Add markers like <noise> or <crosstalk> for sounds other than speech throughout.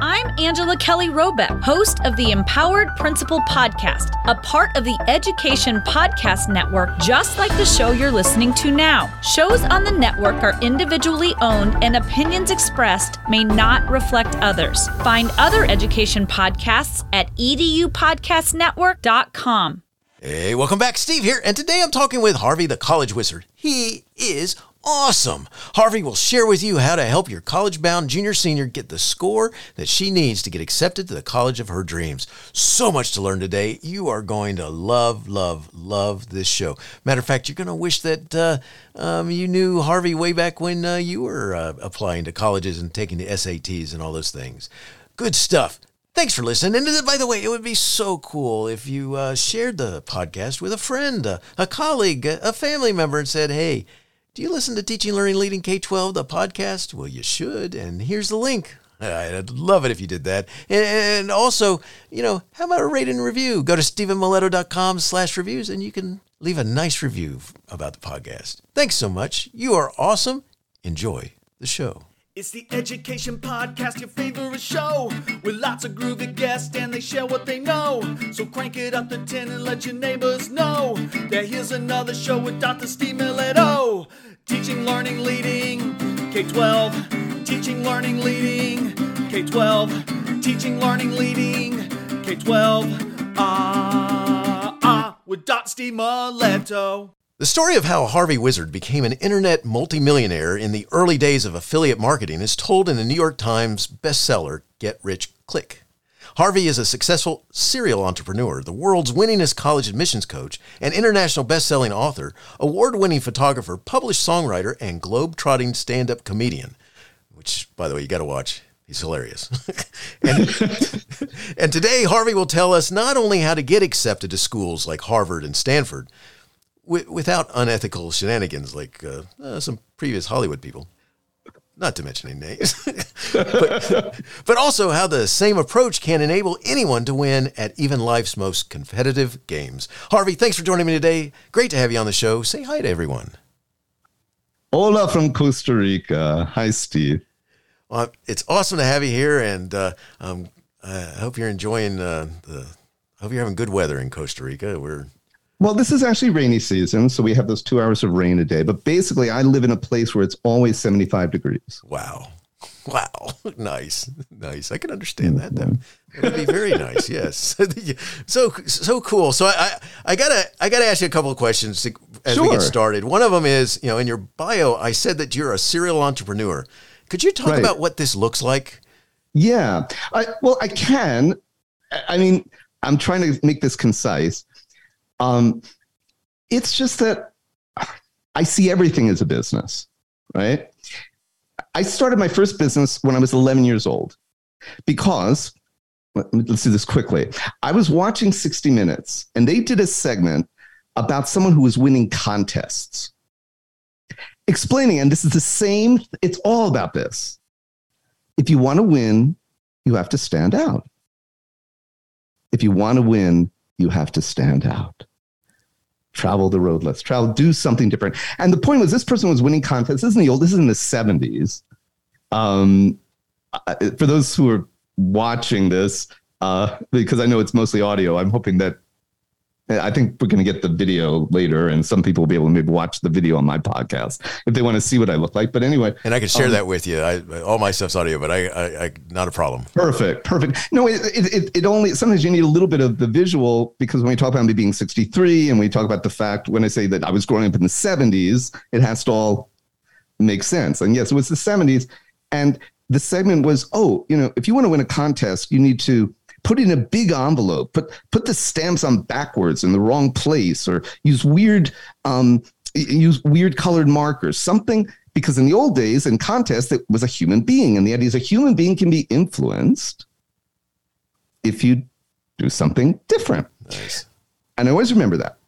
I'm Angela Kelly Robeck, host of the Empowered Principal Podcast, a part of the Education Podcast Network, just like the show you're listening to now. Shows on the network are individually owned, and opinions expressed may not reflect others. Find other education podcasts at edupodcastnetwork.com. Hey, welcome back. Steve here, and today I'm talking with Harvey the College Wizard. He is awesome. Harvey will share with you how to help your college bound junior senior get the score that she needs to get accepted to the college of her dreams. So much to learn today. You are going to love, love, love this show. Matter of fact, you're going to wish that uh, um, you knew Harvey way back when uh, you were uh, applying to colleges and taking the SATs and all those things. Good stuff. Thanks for listening. And by the way, it would be so cool if you uh, shared the podcast with a friend, a, a colleague, a family member, and said, hey, do you listen to Teaching, Learning, Leading K 12, the podcast? Well, you should. And here's the link. I'd love it if you did that. And also, you know, how about a rate and review? Go to stephenmiletto.com slash reviews and you can leave a nice review about the podcast. Thanks so much. You are awesome. Enjoy the show. It's the Education Podcast, your favorite show, with lots of groovy guests and they share what they know. So crank it up to 10 and let your neighbors know that here's another show with Dr. Steve. Teaching, learning, leading, K 12. Teaching, learning, leading, K 12. Teaching, learning, leading, K 12. Ah, ah, with Dr. Steve. The story of how Harvey Wizard became an internet multimillionaire in the early days of affiliate marketing is told in the New York Times bestseller Get Rich Click. Harvey is a successful serial entrepreneur, the world's winningest college admissions coach, an international best-selling author, award-winning photographer, published songwriter, and globe-trotting stand-up comedian. Which, by the way, you got to watch. He's hilarious. <laughs> and, <laughs> and today, Harvey will tell us not only how to get accepted to schools like Harvard and Stanford, without unethical shenanigans like uh, uh, some previous Hollywood people. Not to mention any names, <laughs> but, but also how the same approach can enable anyone to win at even life's most competitive games. Harvey, thanks for joining me today. Great to have you on the show. Say hi to everyone. Hola from Costa Rica. Hi, Steve. Well, it's awesome to have you here, and uh, um, I hope you're enjoying uh, the. I hope you're having good weather in Costa Rica. We're well, this is actually rainy season, so we have those two hours of rain a day. But basically, I live in a place where it's always 75 degrees. Wow. <laughs> Wow. <laughs> Nice. Nice. I can understand that. Though. Mm-hmm. It would be very nice. Yes. <laughs> so so cool. So I, I gotta I gotta ask you a couple of questions as sure. we get started. One of them is, you know, in your bio, I said that you're a serial entrepreneur. Could you talk right. about what this looks like? Yeah. I, well, I can. I mean, I'm trying to make this concise. Um, it's just that I see everything as a business, right? I started my first business when I was 11 years old because let's do this quickly. I was watching 60 Minutes and they did a segment about someone who was winning contests, explaining, and this is the same, it's all about this. If you want to win, you have to stand out. If you want to win, you have to stand out. Travel the road less travel, do something different. And the point was, this person was winning contests. This isn't the old, this is in the 70s. Um, for those who are watching this, uh, because I know it's mostly audio, I'm hoping that I think we're going to get the video later, and some people will be able to maybe watch the video on my podcast if they want to see what I look like. But anyway, and I can share um, that with you. I, all my stuff's audio, but I, I, I not a problem. Perfect, perfect. No, it, it, it only sometimes you need a little bit of the visual because when we talk about me being 63, and we talk about the fact when I say that I was growing up in the 70s, it has to all make sense. And yes, it was the 70s, and the segment was, oh, you know, if you want to win a contest, you need to put in a big envelope, put put the stamps on backwards in the wrong place, or use weird um, use weird colored markers, something because in the old days in contests it was a human being, and the idea is a human being can be influenced if you do something different. Nice. And I always remember that.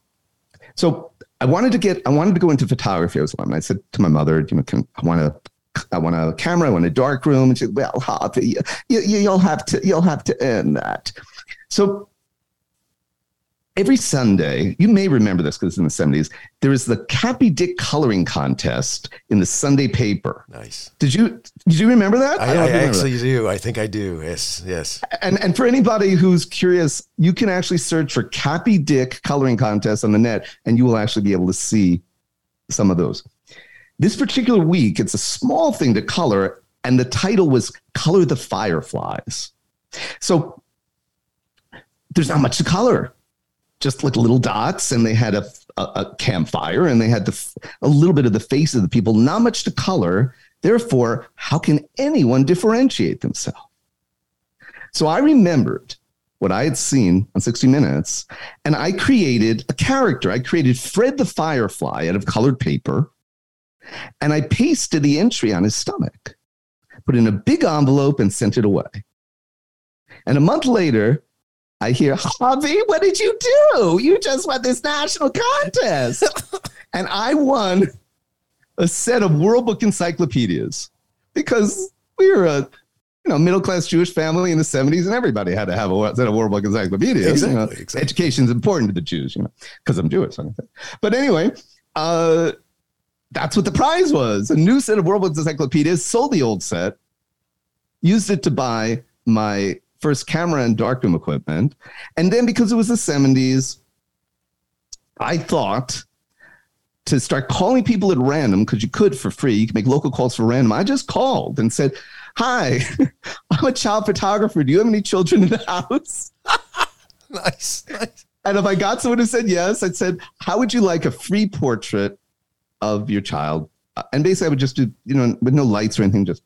So I wanted to get, I wanted to go into photography. I was, I said to my mother, you know, can, I want to I want a camera, I want a dark room. And she well, you, you, you'll have to, you'll have to earn that. So every Sunday, you may remember this because it's in the 70s, there was the Cappy Dick coloring contest in the Sunday paper. Nice. Did you did you remember that? I, don't I remember actually do. I think I do. Yes. Yes. And and for anybody who's curious, you can actually search for Cappy Dick coloring contest on the net, and you will actually be able to see some of those. This particular week, it's a small thing to color, and the title was "Color the Fireflies." So there's not much to color. Just like little dots and they had a, a, a campfire and they had the, a little bit of the face of the people. Not much to color. Therefore how can anyone differentiate themselves? So i remembered what i had seen on 60 minutes and i created a character. I created fred the firefly out of colored paper and i pasted the entry on his stomach put in a big envelope and sent it away and a month later I hear, Harvey, what did you do? You just won this national contest. <laughs> and I won a set of World Book encyclopedias because we were a you know middle class Jewish family in the 70s, and everybody had to have a set of World Book encyclopedias. Exactly, you know. exactly. Education's important to the Jews, you know, because I'm Jewish. But anyway, uh, that's what the prize was. A new set of World Book encyclopedias, sold the old set, used it to buy my first camera and darkroom equipment. And then because it was the 70s, I thought to start calling people at random, because you could for free, you can make local calls for random. I just called and said, Hi, <laughs> I'm a child photographer. Do you have any children in the house? <laughs> Nice. Nice. And if I got someone who said yes, I said, How would you like a free portrait of your child? Uh, And basically, I would just do, you know, with no lights or anything, just.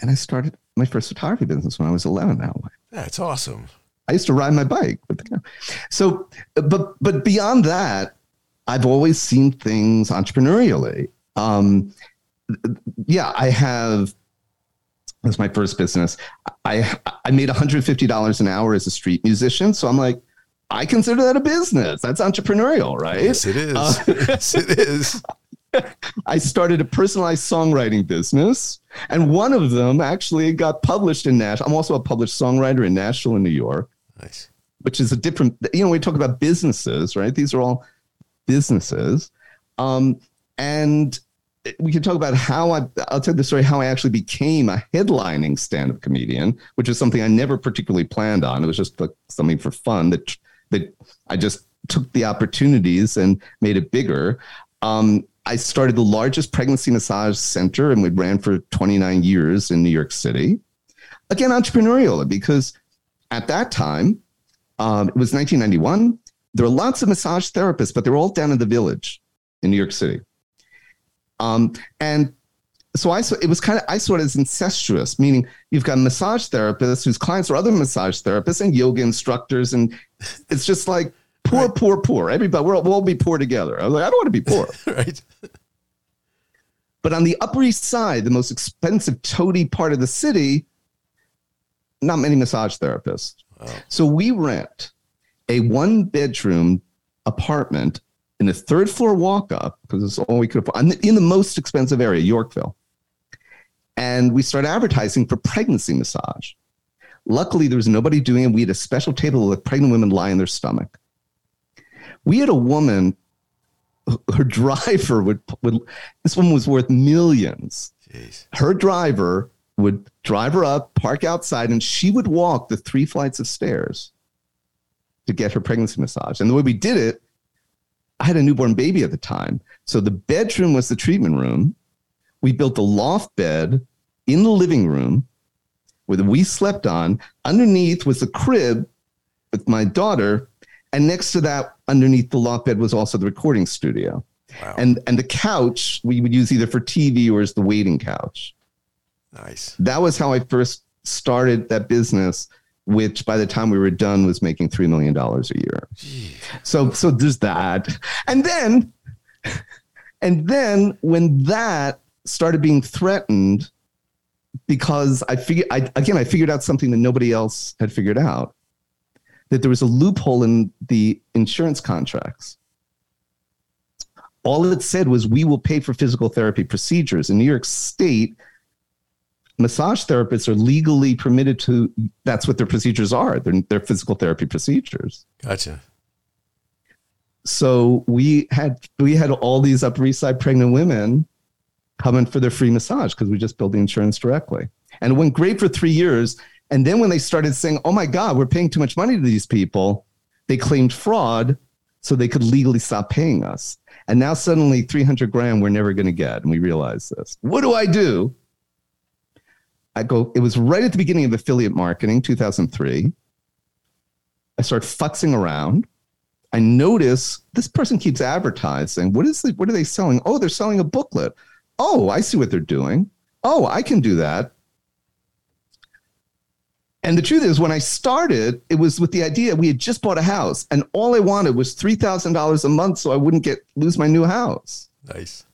And I started my first photography business when I was 11 that way. That's awesome. I used to ride my bike with the camera. So, but but beyond that, I've always seen things entrepreneurially. Um, yeah, I have. That's my first business. I I made one hundred fifty dollars an hour as a street musician. So I'm like, I consider that a business. That's entrepreneurial, right? Yes, it is. Uh, <laughs> yes, it is. I started a personalized songwriting business, and one of them actually got published in Nashville. I'm also a published songwriter in Nashville and New York. Nice. which is a different you know we talk about businesses right these are all businesses um, and we can talk about how I, I'll tell the story how I actually became a headlining stand-up comedian, which is something I never particularly planned on. It was just like something for fun that that I just took the opportunities and made it bigger. Um, I started the largest pregnancy massage center, and we ran for 29 years in New York City. Again, entrepreneurial because at that time, um, it was 1991. There were lots of massage therapists, but they were all down in the village in New York City. Um, and so I saw it was kind of I saw it as incestuous, meaning you've got massage therapists whose clients are other massage therapists and yoga instructors, and it's just like poor, poor, poor. Everybody, we'll, we'll all be poor together. I was like, I don't want to be poor. <laughs> right. But on the Upper East Side, the most expensive, toady part of the city, not many massage therapists. Wow. So we rent a one bedroom apartment in a third floor walk up because it's all we could afford in the most expensive area, Yorkville. And we started advertising for pregnancy massage. Luckily, there was nobody doing it. We had a special table let pregnant women lie in their stomach. We had a woman, her <laughs> driver would, would this woman was worth millions Jeez. her driver would drive her up, park outside, and she would walk the three flights of stairs to get her pregnancy massage. And the way we did it, I had a newborn baby at the time. So the bedroom was the treatment room. We built a loft bed in the living room where we slept on. Underneath was the crib with my daughter. And next to that, underneath the loft bed, was also the recording studio. Wow. And, and the couch we would use either for TV or as the waiting couch nice. that was how I first started that business, which by the time we were done was making three million dollars a year. So so there's that. And then <laughs> and then when that started being threatened, because I figured I again I figured out something that nobody else had figured out. That there was a loophole in the insurance contracts. All it said was we will pay for physical therapy procedures. In New York State, massage therapists are legally permitted to that's what their procedures are they're, they're physical therapy procedures Gotcha. so we had we had all these Upper East Side pregnant women coming for their free massage because we just billed the insurance directly, and it went great for three years. And then when they started saying, "Oh my God, we're paying too much money to these people," they claimed fraud so they could legally stop paying us. And now suddenly 300 grand we're never going to get. And we realize this. What do I do? I go, it was right at the beginning of affiliate marketing, 2003. I start futzing around. I notice this person keeps advertising. What is the, what are they selling? Oh, they're selling a booklet. Oh, I see what they're doing. Oh, I can do that. And the truth is, when I started, it was with the idea we had just bought a house, and all I wanted was three thousand dollars a month, so I wouldn't get lose my new house. Nice.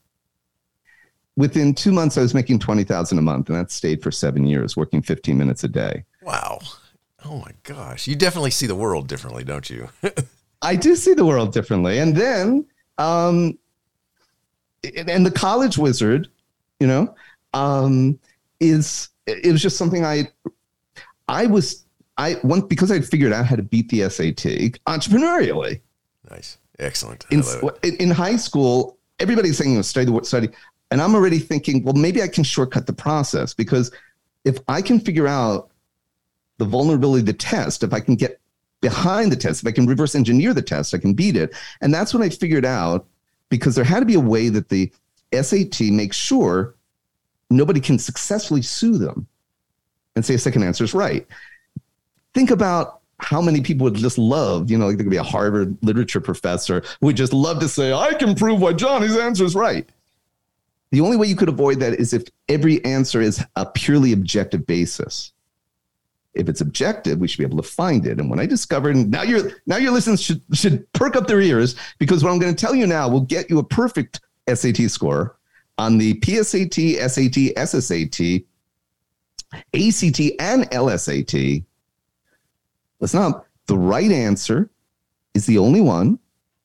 Within two months, I was making twenty thousand a month, and that stayed for seven years, working fifteen minutes a day. Wow. Oh my gosh. You definitely see the world differently, don't you? <laughs> I do see the world differently, and then, um, and, and the college wizard, you know, um, is it was just something I I was I once because I figured out how to beat the SAT entrepreneurially. Nice, excellent. In, in high school, everybody's saying, you know, study the study, and I'm already thinking, well, maybe I can shortcut the process because if I can figure out the vulnerability of the test, if I can get behind the test, if I can reverse engineer the test, I can beat it. And that's when I figured out because there had to be a way that the SAT makes sure nobody can successfully sue them and say a second answer is right. Think about how many people would just love, you know, like there could be a Harvard literature professor who would just love to say, I can prove why Johnny's answer is right. The only way you could avoid that is if every answer is a purely objective basis. If it's objective, we should be able to find it. And when I discovered, now your now your listeners should should perk up their ears because what I'm going to tell you now will get you a perfect SAT score on the PSAT, SAT, SSAT, ACT and LSAT. Listen up. The right answer is the only one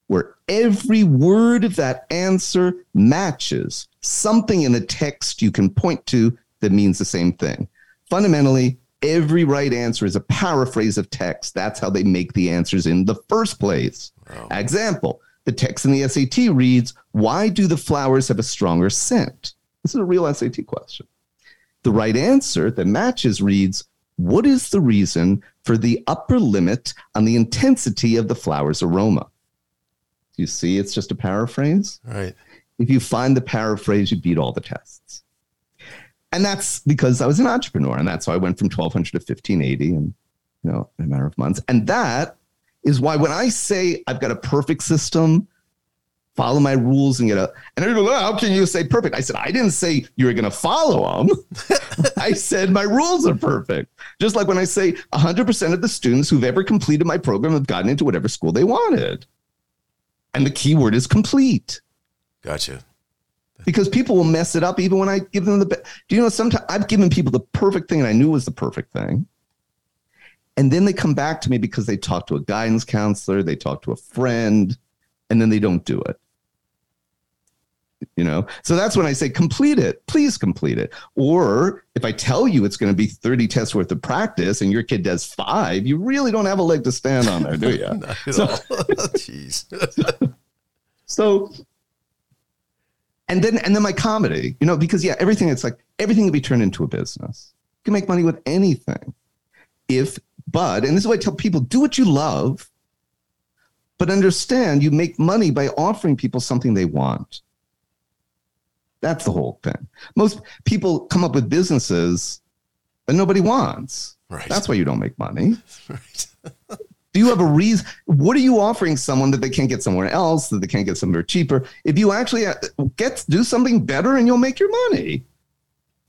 where every word of that answer matches something in the text you can point to that means the same thing. Fundamentally, every right answer is a paraphrase of text. That's how they make the answers in the first place. Wow. Example the text in the SAT reads, Why do the flowers have a stronger scent? This is a real SAT question. The right answer that matches reads, What is the reason for the upper limit on the intensity of the flower's aroma? You see, it's just a paraphrase. Right. If you find the paraphrase, you beat all the tests. And that's because I was an entrepreneur, and that's why I went from 1200 to 1580 in, you know, in a matter of months. And that is why when I say I've got a perfect system, follow my rules and get a. And everybody, oh, how can you say perfect? I said, I didn't say you were going to follow them. <laughs> I said my rules are perfect. Just like when I say 100% of the students who've ever completed my program have gotten into whatever school they wanted. And the key word is complete. Gotcha. Because people will mess it up even when I give them the. Be- Do you know, sometimes I've given people the perfect thing and I knew was the perfect thing. And then they come back to me because they talk to a guidance counselor, they talk to a friend, and then they don't do it. You know? So that's when i say complete it. Please complete it. Or if i tell you it's going to be 30 tests worth of practice and your kid does five you really don't have a leg to stand on there do you <laughs> so, <laughs> jeez. <laughs> So and then and then my comedy you know because yeah everything it's like everything can be turned into a business you can make money with anything if but and this is what i tell people do what you love but understand you make money by offering people something they want that's the whole thing. Most people come up with businesses that nobody wants. Right. That's why you don't make money. <laughs> Right. Do you have a reason? What are you offering someone that they can't get somewhere else, that they can't get somewhere cheaper? If you actually uh, get do something better and you'll make your money,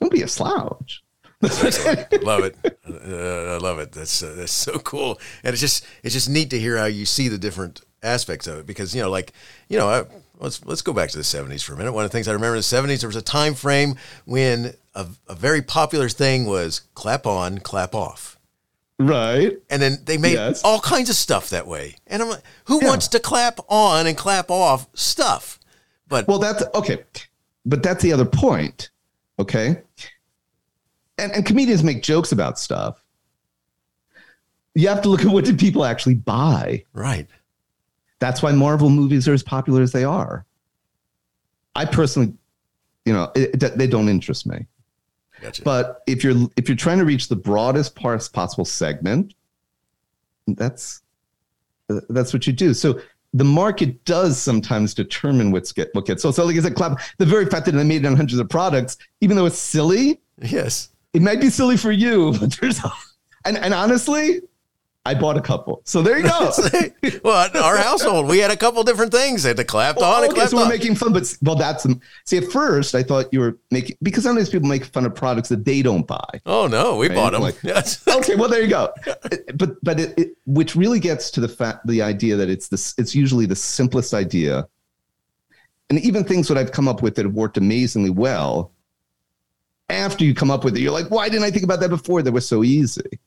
don't be a slouch. <laughs> love it. Uh, I love it. That's uh, that's so cool, and it's just it's just neat to hear how you see the different aspects of it because you know, like you know, I, let's let's go back to the 70s for a minute. One of the things I remember in the 70s, there was a time frame when a, a very popular thing was clap on, clap off. Right. And then they made yes. all kinds of stuff that way. And I'm like, who yeah. wants to clap on and clap off stuff? But well, that's okay. But that's the other point. Okay. And, and comedians make jokes about stuff. You have to look at what did people actually buy. Right That's why Marvel movies are as popular as they are. I personally, you know, it, it, they don't interest me. Gotcha. But if you're if you're trying to reach the broadest parts possible segment, that's that's what you do. So the market does sometimes determine what's get what gets. So, so like I said, clap. The very fact that they made it on hundreds of products, even though it's silly, yes, it might be silly for you, <laughs> but there's, and and honestly, I bought a couple. So there you go. <laughs> well, our household, we had a couple different things. They had to clap well, on okay, and clap so on. we're making fun, but well, that's see. At first, I thought you were making because sometimes people make fun of products that they don't buy. oh no, we Right? bought them. Like- yes. <laughs> okay, well there you go. <laughs> But but it, it, which really gets to the fact the idea that it's this it's usually the simplest idea, and even things that I've come up with that have worked amazingly well. After you come up with it, you're like, why didn't I think about that before? That was so easy.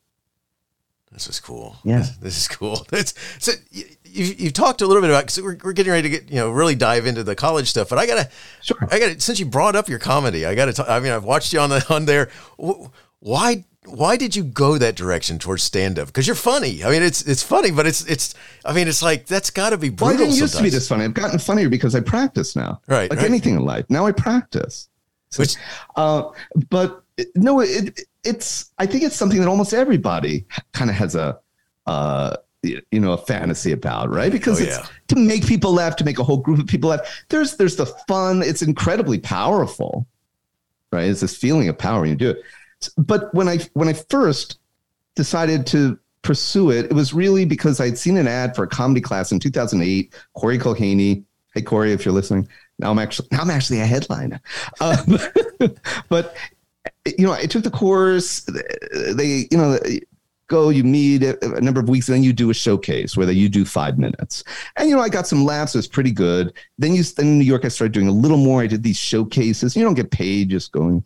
This is cool. Yeah. This, this is cool. <laughs> It's, so you, you, you talked a little bit about because we're, we're getting ready to get you know really dive into the college stuff. But I gotta, Sure. I gotta since you brought up your comedy, I gotta. Talk, I mean, I've watched you on the <laughs> on there. Why why did you go that direction towards stand up? Because you're funny. I mean, it's it's funny, but it's it's. I mean, it's like that's got to be Well, I didn't used to be this funny. I've gotten funnier because I practice now. Right, Like right. anything in life. Now I practice. Which Uh, but no, it, it's. I think it's something that almost everybody kind of has a, uh, you know, a fantasy about, right? Because Oh, it's to make people laugh, to make a whole group of people laugh. There's there's the fun. It's incredibly powerful, right? It's this feeling of power when you do it. But when I when I first decided to pursue it, it was really because I'd seen an ad for a comedy class in 2008. Corey Culhaney. Hey Corey, if you're listening, now I'm actually now I'm actually a headliner. Um, <laughs> but you know, I took the course. They, you know, go, you meet a, number of weeks, and then you do a showcase where you do five minutes. And you know, I got some laughs. It was pretty good. Then you, then in New York, I started doing a little more. I did these showcases. You don't get paid, just going.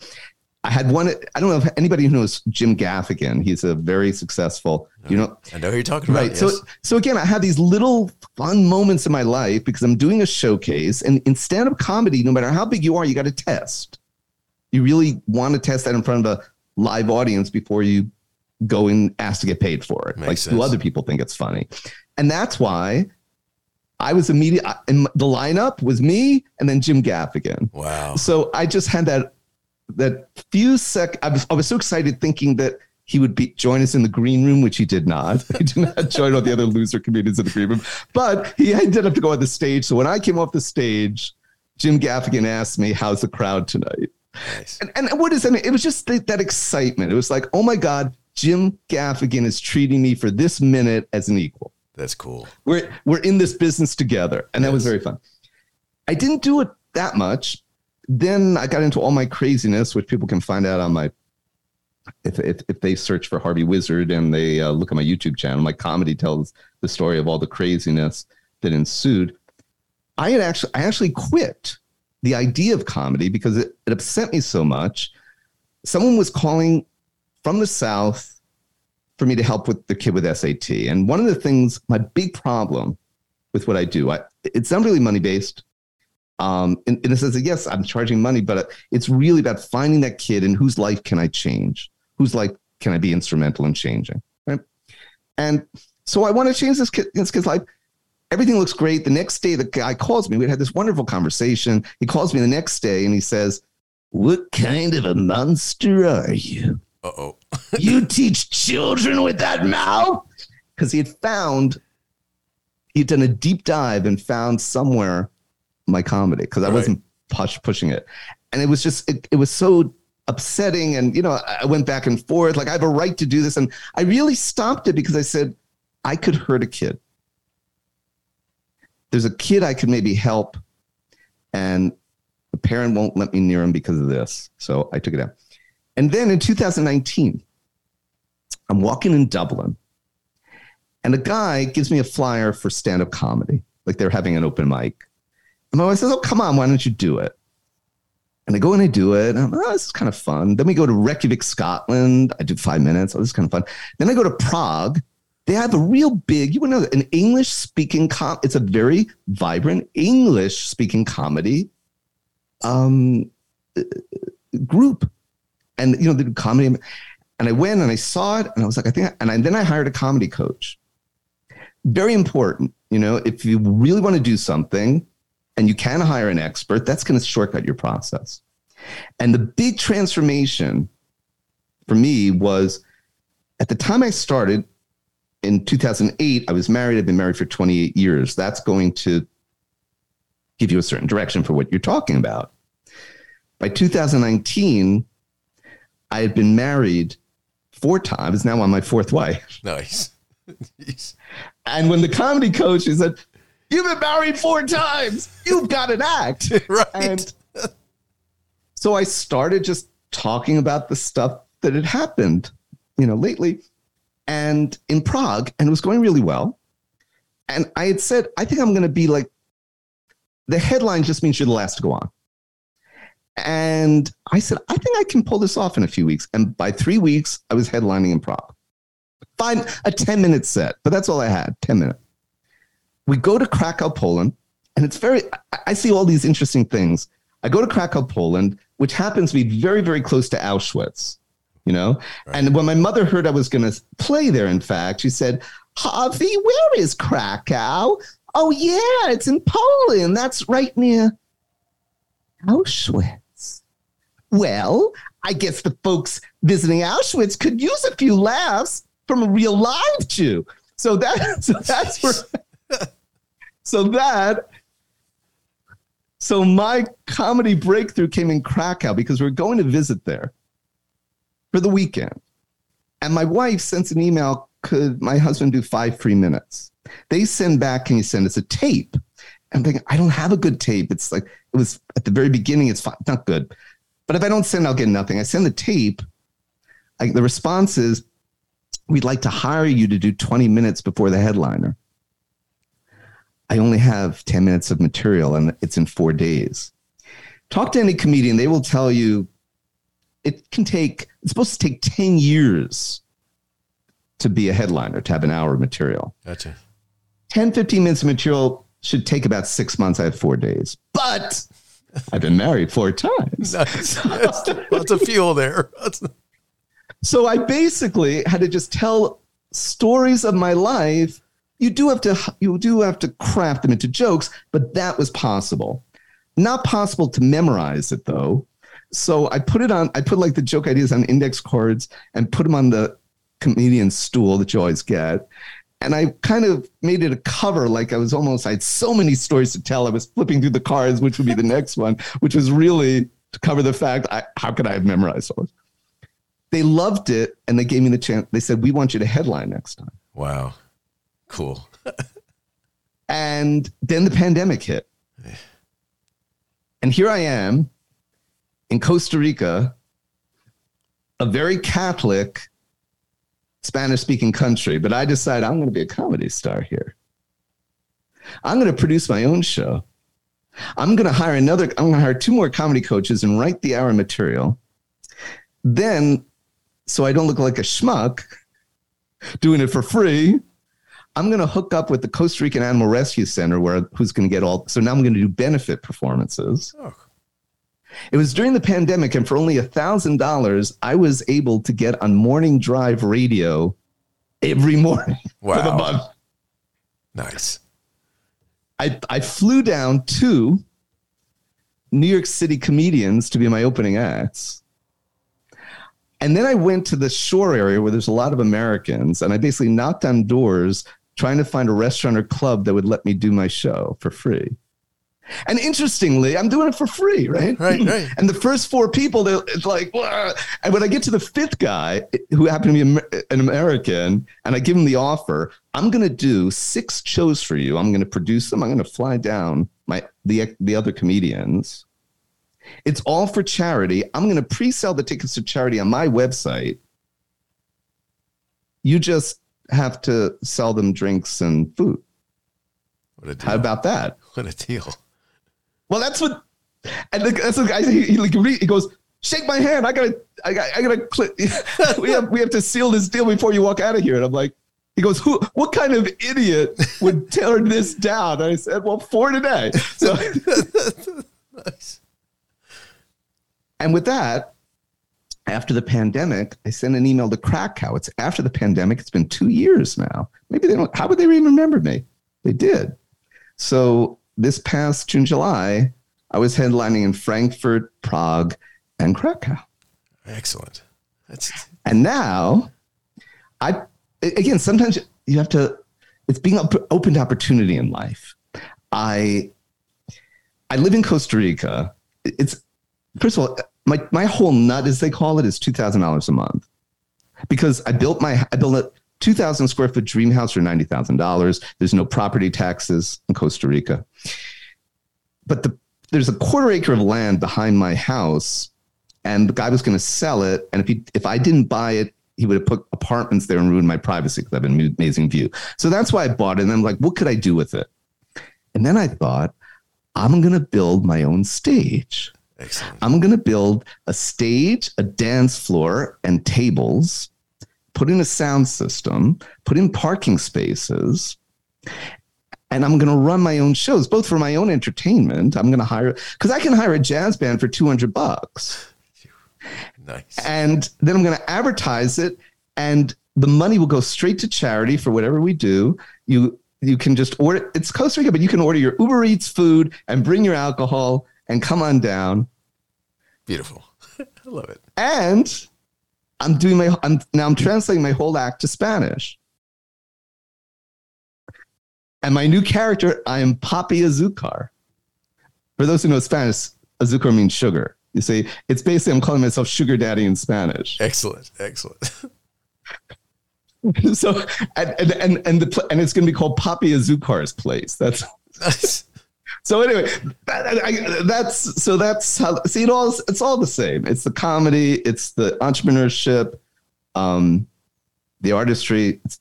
I had one. I don't know if anybody who knows Jim Gaffigan. He's a very successful. You know, I know who you're talking about. right. Yes. So so again, I had these little fun moments in my life because I'm doing a showcase, and in stand-up comedy, no matter how big you are, you got to test. You really want to test that in front of a live audience before you go and ask to get paid for it. Makes like, sense. do other people think it's funny? And that's why I was immediate. And the lineup was me and then Jim Gaffigan. wow. So I just had that that few sec. I was I was so excited thinking that he would be join us in the green room, which he did not. <laughs> He did not join all the other loser comedians in the green room, but he ended up to go on the stage. So when I came off the stage, Jim Gaffigan asked me, "How's the crowd tonight?" Nice. And, and what is that? It was just that, that excitement. It was like, "Oh my God, Jim Gaffigan is treating me for this minute as an equal." That's cool. we're we're in this business together and that was very fun i didn't do it that much then i got into all my craziness which people can find out on my if if, if they search for harvey wizard and they uh, look at my youtube channel my comedy tells the story of all the craziness that ensued i had actually i actually quit the idea of comedy because it, it upset me so much someone was calling from the south for me to help with the kid with SAT. And one of the things, my big problem with what I do, I, it's not really money based. Um, in, in a sense that yes, I'm charging money, but it's really about finding that kid and whose life can I change, whose life can I be instrumental in changing, right? And so I want to change this, kid, this kid's life. Everything looks great. The next day, the guy calls me. We had this wonderful conversation. He calls me the next day and he says, "What kind of a monster are you?" Uh oh. <laughs> you <laughs> teach children with that mouth because he had found he'd done a deep dive and found somewhere my comedy because i Right. wasn't push, pushing it and it was just it, it was so upsetting and you know i went back and forth like i have a right to do this and i really stopped it because i said i could hurt a kid there's a kid i could maybe help and the parent won't let me near him because of this so i took it out and then in 2019, I'm walking in Dublin, and a guy gives me a flyer for stand up comedy. Like they're having an open mic. And my wife says, Oh, come on, why don't you do it? And I go and I do it. I'm, oh, this is kind of fun. Then we go to Reykjavik, Scotland. I do five minutes. Oh, this is kind of fun. Then I go to Prague. They have a real big, you would know, an English speaking com. It's a very vibrant English speaking comedy um, group and you know the comedy and i went and i saw it and i was like i think and I, then i hired a comedy coach very important. You know, if you really want to do something and you can hire an expert, that's going to shortcut your process. And the big transformation for me was at the time I started in 2008, I was married. I've been married for 28 years. That's going to give you a certain direction for what you're talking about. By 2019, I had been married four times. Now I'm my fourth wife. <laughs> Nice. And when the comedy coach he said, You've been married four times, you've got an act. <laughs> right. And so I started just talking about the stuff that had happened, you know, lately and in Prague, and it was going really well. And I had said, I think I'm going to be like, the headline just means you're the last to go on. And I said, I think I can pull this off in a few weeks. And by three weeks, I was headlining in Prague. Five, a 10 minute set, but that's all I had 10 minutes. We go to Krakow, Poland, and it's very, I- I see all these interesting things. I go to Krakow, Poland, which happens to be very, very close to Auschwitz, you know? And when my mother heard I was going to play there, in fact, she said, Harvey, where is Krakow? Oh, yeah, it's in Poland. That's right near Auschwitz. Well, I guess the folks visiting Auschwitz could use a few laughs from a real live Jew. So that <laughs> so that's where <laughs> so that so my comedy breakthrough came in Krakow because we are going to visit there for the weekend. And my wife sends an email, could my husband do five free minutes? They send back, can you send us a tape? I'm thinking, I don't have a good tape. It's like it was at the very beginning, it's fine, not good. But if I don't send, I'll get nothing. I send the tape. I, the response is, we'd like to hire you to do 20 minutes before the headliner. I only have 10 minutes of material and it's in four days. Talk to any comedian, they will tell you it can take, it's supposed to take 10 years to be a headliner, to have an hour of material. Gotcha. 10, 15 minutes of material should take about six months. I have four days. But I've been married four times. <laughs> Nice. That's, lots of fuel there. That's, So I basically had to just tell stories of my life. You do have to you do have to craft them into jokes, but that was possible. Not possible to memorize it though. So I put it on I put like the joke ideas on index cards and put them on the comedian's stool that you always get. And I kind of made it a cover, like I was almost, I had so many stories to tell. I was flipping through the cards, which would be the next one, which was really to cover the fact I, how could I have memorized all this? They loved it and they gave me the chance. They said, We want you to headline next time. wow. Cool. And then the pandemic hit. <sighs> And here I am in Costa Rica, a very Catholic Spanish speaking country, but I decided I'm going to be a comedy star here. I'm going to produce my own show. I'm going to hire another, I'm going to hire two more comedy coaches and write the hour material. Then, so I don't look like a schmuck doing it for free, I'm going to hook up with the Costa Rican Animal Rescue Center, where who's going to get all. So now I'm going to do benefit performances. Oh. It was during the pandemic, and for only a thousand dollars, I was able to get on morning drive radio every morning <laughs> for the Wow. month. Nice. I, I flew down to New York City comedians to be my opening acts. And then I went to the shore area where there's a lot of Americans, and I basically knocked on doors trying to find a restaurant or club that would let me do my show for free. And interestingly, I'm doing it for free, right? Right, right. <laughs> And the first four people, they're it's like, "Wah." and when I get to the fifth guy, who happened to be an American, and I give him the offer, I'm going to do six shows for you. I'm going to produce them. I'm going to fly down my the the other comedians. It's all for charity. I'm going to pre-sell the tickets to charity on my website. You just have to sell them drinks and food. What a deal. How about that? what a deal. Well, that's what, and the, that's the guy. He, he, like, he goes, "Shake my hand. I gotta, I got, I gotta. Click. <laughs> we have, we have to seal this deal before you walk out of here." And I'm like, he goes, "Who? What kind of idiot would turn this down?" And I said, "Well, for today." So, Nice. <laughs> and with that, after the pandemic, I sent an email to Krakow. It's after the pandemic. It's been two years now. Maybe they don't. How would they even remember me? They did. So this past June, July, I was headlining in Frankfurt, Prague, and Krakow. Excellent. That's And now, I again sometimes you have to. It's being op- open to opportunity in life. I I live in Costa Rica. It's first of all, my my whole nut, as they call it, is two thousand dollars a month because I built my I built a two thousand square foot dream house for ninety thousand dollars. There's no property taxes in Costa Rica, but the there's a quarter acre of land behind my house, and the guy was going to sell it. And if he if I didn't buy it, he would have put apartments there and ruined my privacy because I have an amazing view. So that's why I bought it. And I'm like, what could I do with it? And then I thought, I'm going to build my own stage. excellent. I'm going to build a stage, a dance floor, and tables, put in a sound system, put in parking spaces, and I'm going to run my own shows, both for my own entertainment. I'm going to hire, because I can hire a jazz band for 200 bucks. Nice. And then I'm going to advertise it, and the money will go straight to charity for whatever we do. You you can just order. It's Costa Rica, but you can order your Uber Eats food and bring your alcohol and come on down. Beautiful. <laughs> I love it. And I'm doing my. I'm now. I'm translating my whole act to Spanish. And my new character, I am Papi Azucar. For those who know Spanish, Azucar means sugar. You see, it's basically I'm calling myself Sugar Daddy in Spanish. Excellent. Excellent. <laughs> so and and and and, the, and it's going to be called Papi Azucar's place. That's nice. <laughs> so anyway. That, I, that's so that's how see it all. It's all the same. It's the comedy. It's the entrepreneurship, um, the artistry. It's,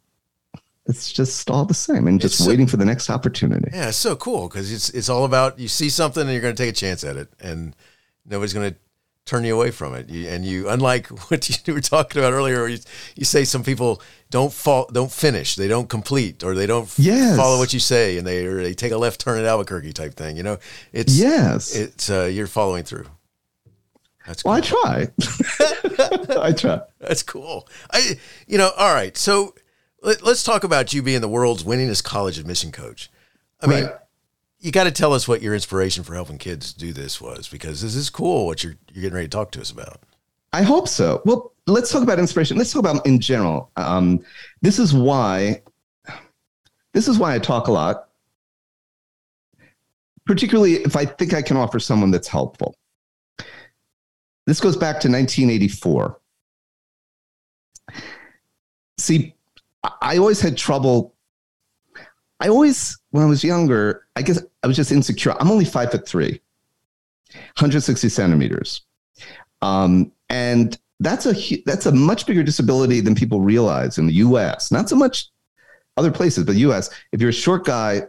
it's just all the same, and just so- waiting for the next opportunity. Yeah, it's so cool because it's it's all about you see something and you're going to take a chance at it, and nobody's going to turn you away from it. You, and you, unlike <laughs> what you were talking about earlier, you, you say some people don't fall, don't finish, they don't complete, or they don't f- Yes. follow what you say, and they or they take a left turn at Albuquerque type thing. You know, it's Yes. it's uh, you're following through. That's cool. well, I try. <laughs> <laughs> I try. That's cool. I, you know, all right. So let, us talk about you being the world's winningest college admission coach. I mean, Right. you got to tell us what your inspiration for helping kids do this was, because this is cool. What you're you're getting ready to talk to us about. I hope so. Well, let's talk about inspiration. Let's talk about in general. Um, this is why. This is why I talk a lot, particularly if I think I can offer someone that's helpful. This goes back to 1984. See, I- always had trouble. I always, when I was younger, I guess I was just insecure. I'm only five foot three, 160 centimeters. Um, and that's a that's a much bigger disability than people realize in the U.S. Not so much other places, but U.S. If you're a short guy,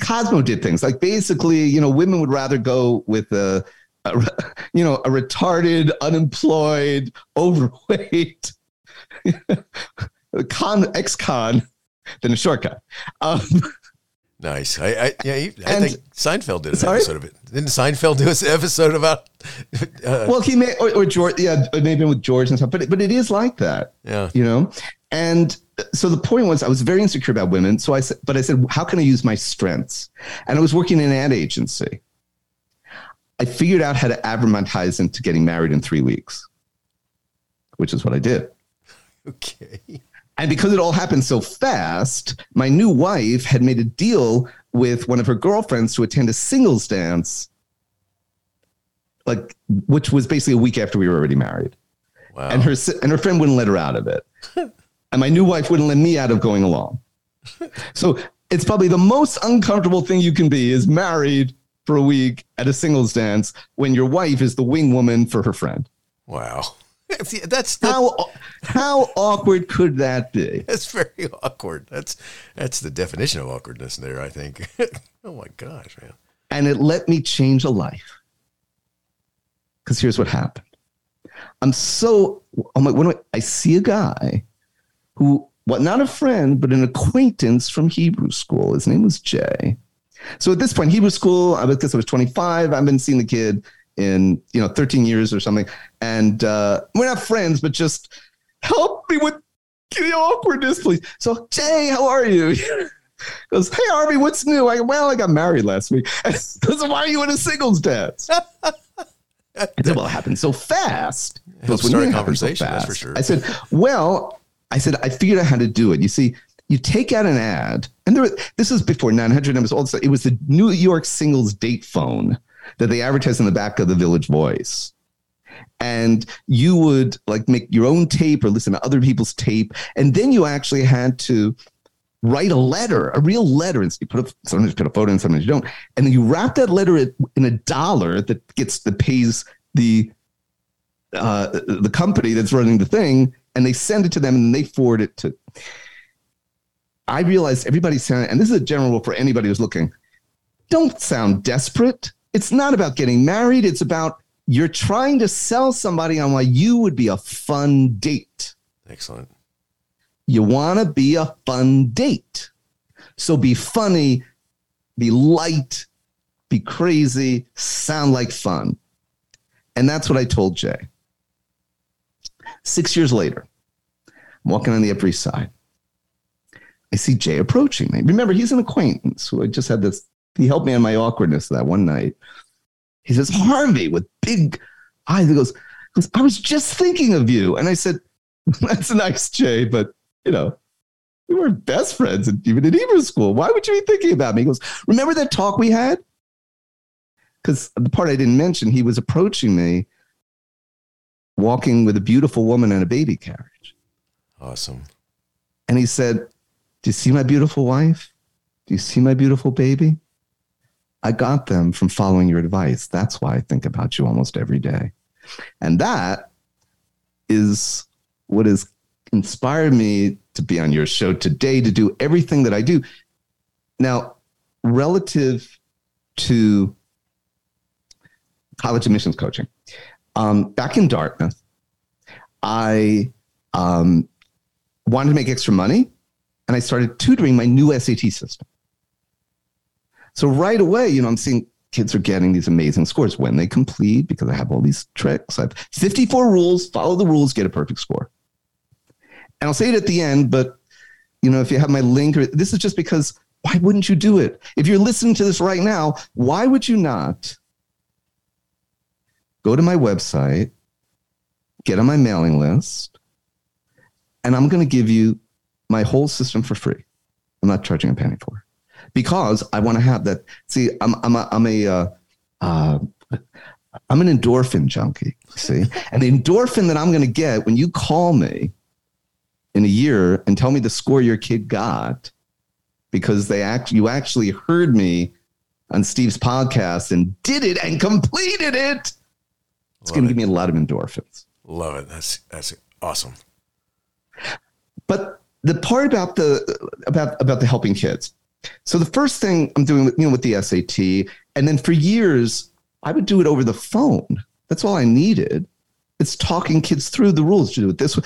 Cosmo did things like basically, you know, women would rather go with a, a <laughs> you know, a retarded, unemployed, <laughs> overweight <laughs> con ex-con than a shortcut. Um, Nice. I, I yeah. he- I And- think Seinfeld did an Sorry? episode of it. Didn't Seinfeld do an episode about? Uh, well, he may or, or George, yeah, maybe with George and stuff, but but it is like that. yeah. you know and so the point was i was very insecure about women so i said but i said how can i use my strengths and i was working in an ad agency i figured out how to advertise into getting married in three weeks which is what i did <laughs> Okay. and because it all happened so fast my new wife had made a deal with one of her girlfriends to attend a singles dance like which was basically a week after we were already married Wow. and her and her friend wouldn't let her out of it, <laughs> and my new wife wouldn't let me out of going along. So it's probably the most uncomfortable thing you can be is married for a week at a singles dance when your wife is the wing woman for her friend. wow. <laughs> That's the, How how awkward could that be? <laughs> that's very awkward. That's that's the definition of awkwardness there. I think. <laughs> oh my gosh, man. And it let me change a life. Because here's what happened. I'm so I'm like, when do I, I see a guy who, what not a friend, but an acquaintance from Hebrew school. His name was Jay. So at this point, Hebrew school, I was, guess I was 25. I've been seeing the kid in you know 13 years or something, and uh, we're not friends, but just help me with the awkwardness, please. So Jay, how are you? <laughs> goes, hey Harvey, what's new? I well, I got married last week. <laughs> goes, why are you in a singles dance? <laughs> I said, well, it happened so fast. Help start a conversation, so that's for sure. I said, well, I said, I figured out how to do it. You see, you take out an ad, and there, this was before 900 numbers. Also, it was the New York singles date phone that they advertised in the back of the Village Voice. And you would like make your own tape or listen to other people's tape, and then you actually had to write a letter, a real letter, and you put a, sometimes you put a photo in, sometimes you don't, and then you wrap that letter in a dollar that gets that pays the uh, the company that's running the thing, and they send it to them, and they forward it to. I realized everybody's saying, and this is a general rule for anybody who's looking. Don't sound desperate. It's not about getting married. It's about you're trying to sell somebody on why you would be a fun date. Excellent. You want to be a fun date. So be funny, be light, be crazy, sound like fun. And that's what I told Jay. Six years later, I'm walking on the Upper East Side. I see Jay approaching me. Remember, he's an acquaintance who I just had this, he helped me on my awkwardness that one night. He says, Harvey, with big eyes, he goes, I was just thinking of you. And I said, <laughs> That's nice, Jay, but you know, we were best friends and even in Hebrew school. Why would you be thinking about me? He goes, Remember that talk we had? Because the part I didn't mention, he was approaching me walking with a beautiful woman in a baby carriage. Awesome. And he said, Do you see my beautiful wife? Do you see my beautiful baby? I got them from following your advice. That's why I think about you almost every day. And that is what has inspired me to be on your show today, to do everything that I do. Now, relative to college admissions coaching, um, back in Dartmouth, I um, wanted to make extra money and I started tutoring my new SAT system. So right away, you know, I'm seeing kids are getting these amazing scores when they complete because I have all these tricks. I have 54 rules, follow the rules, get a perfect score. And I'll say it at the end, but you know, if you have my link, or, this is just because why wouldn't you do it? If you're listening to this right now, why would you not go to my website, get on my mailing list, and I'm going to give you my whole system for free. I'm not charging a penny for it because I want to have that. See, I'm I'm a, I'm a uh, uh, I'm an endorphin junkie. See, <laughs> and the endorphin that I'm going to get when you call me in a year and tell me the score your kid got because they act you actually heard me on Steve's podcast and did it and completed it. It's going to give me a lot of endorphins. Love it. That's that's awesome. But the part about the about about the helping kids. So the first thing I'm doing with you know with the SAT, and then for years I would do it over the phone. That's all I needed. It's talking kids through the rules. To do it this way,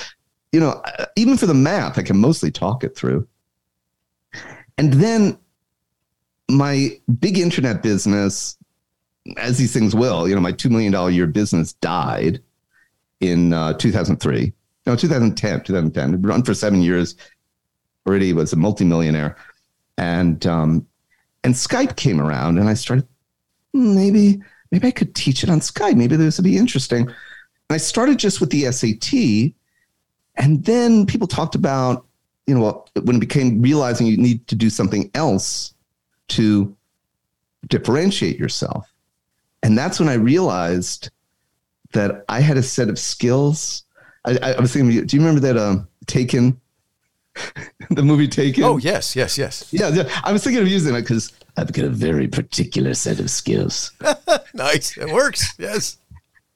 you know. Even for the math, I can mostly talk it through. And then my big internet business as these things will, you know, my $2 million a year business died in uh, 2003. No, 2010, 2010. It run for seven years. Already was a multimillionaire. And, um, and Skype came around and I started, hmm, maybe, maybe I could teach it on Skype. Maybe this would be interesting. And I started just with the SAT. And then people talked about, you know, when it became realizing you need to do something else to differentiate yourself and that's when I realized that I had a set of skills. I, I was thinking, do you remember that um, Taken, <laughs> the movie Taken? Oh yes, yes, yes. Yeah, yeah. I was thinking of using it because I've got a very particular set of skills. <laughs> nice, it works. Yes,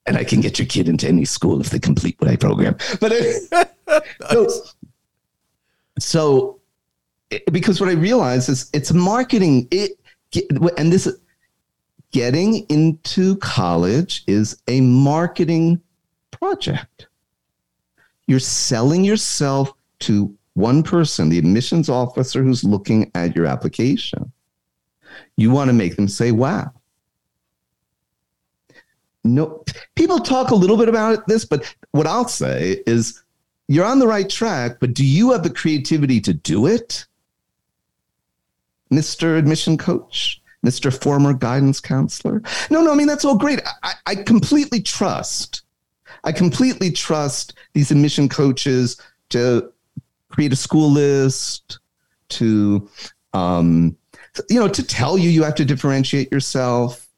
and I can get your kid into any school if they complete what I program. But uh, <laughs> nice. so, so because what I realized is it's marketing. It and this getting into college is a marketing project. You're selling yourself to one person, the admissions officer who's looking at your application. You want to make them say, wow. no people talk a little bit about this, but what I'll say is you're on the right track, but do you have the creativity to do it? Mr. Admission Coach, Mr. Former Guidance Counselor. No, no, I mean, that's all great. I, I completely trust. I completely trust these admission coaches to create a school list, to, um, you know, to tell you you have to differentiate yourself,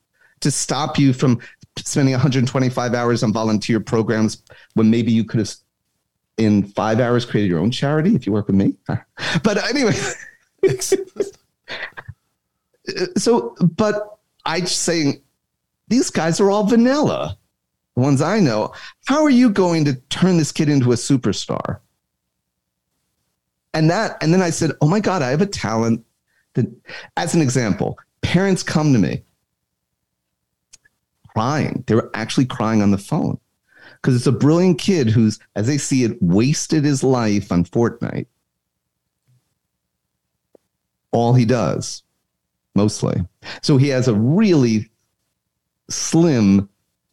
to stop you from spending 125 hours on volunteer programs when maybe you could have in five hours created your own charity if you work with me. <laughs> But anyway, <laughs> so, but I just saying these guys are all vanilla. The ones I know. How are you going to turn this kid into a superstar? And that, and then I said, Oh my God, I have a talent that, as an example, parents come to me crying. They were actually crying on the phone because it's a brilliant kid who's, as they see it, wasted his life on Fortnite. All he does, mostly. So he has a really slim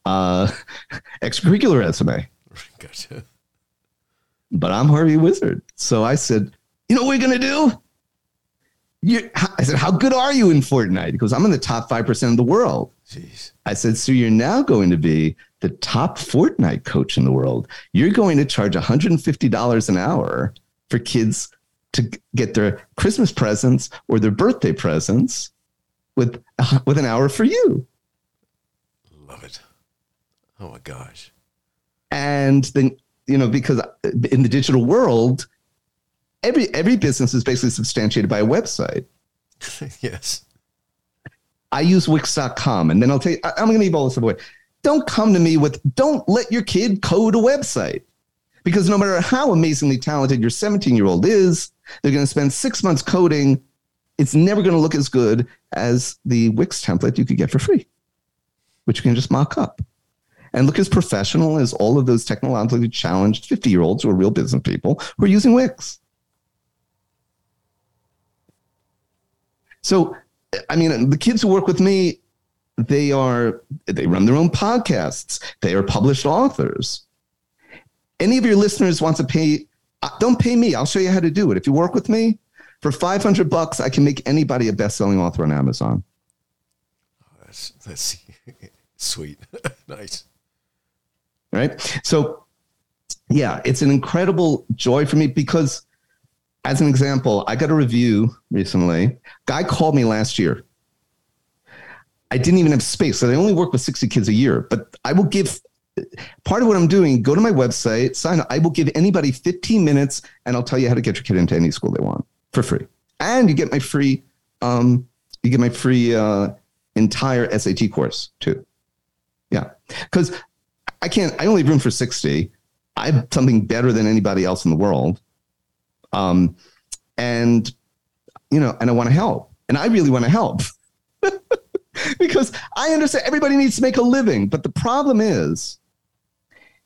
uh, <laughs> extracurricular resume. <laughs> Gotcha. But I'm Harvey Wizard. So I said, you know what we're going to do? You, I said, how good are you in Fortnite? He goes, I'm in the top 5% of the world. Jeez. I said, so you're now going to be the top Fortnite coach in the world. You're going to charge $150 an hour for kids to get their Christmas presents or their birthday presents with, uh, with an hour for you. Love it. Oh my gosh. And then, you know, because uh, in the digital world, every every business is basically substantiated by a website. <laughs> yes. I use Wix.com, and then I'll tell you, I, I'm going to leave all this away. Don't come to me with, don't let your kid code a website. Because no matter how amazingly talented your 17 year old is, they're going to spend six months coding. It's never going to look as good as the Wix template you could get for free, which you can just mock up and look as professional as all of those technologically challenged 50 year olds who are real business people who are using Wix. So, I mean, the kids who work with me, they are, they run their own podcasts, they are published authors. Any of your listeners want to pay, uh, don't pay me. I'll show you how to do it. If you work with me, for 500 bucks, I can make anybody a best-selling author on Amazon. Oh, that's <laughs> sweet. <laughs> nice. Right? So yeah, it's an incredible joy for me because as an example, I got a review recently. Guy called me last year. I didn't even have space. So I only work with 60 kids a year, but I will give part of what I'm doing, go to my website, sign up. I will give anybody 15 minutes and I'll tell you how to get your kid into any school they want for free. And you get my free, um, you get my free uh, entire SAT course too. Yeah. Because I can't, I only have room for 60. I have something better than anybody else in the world. Um, and, you know, and I want to help. And I really want to help <laughs> because I understand everybody needs to make a living. But the problem is,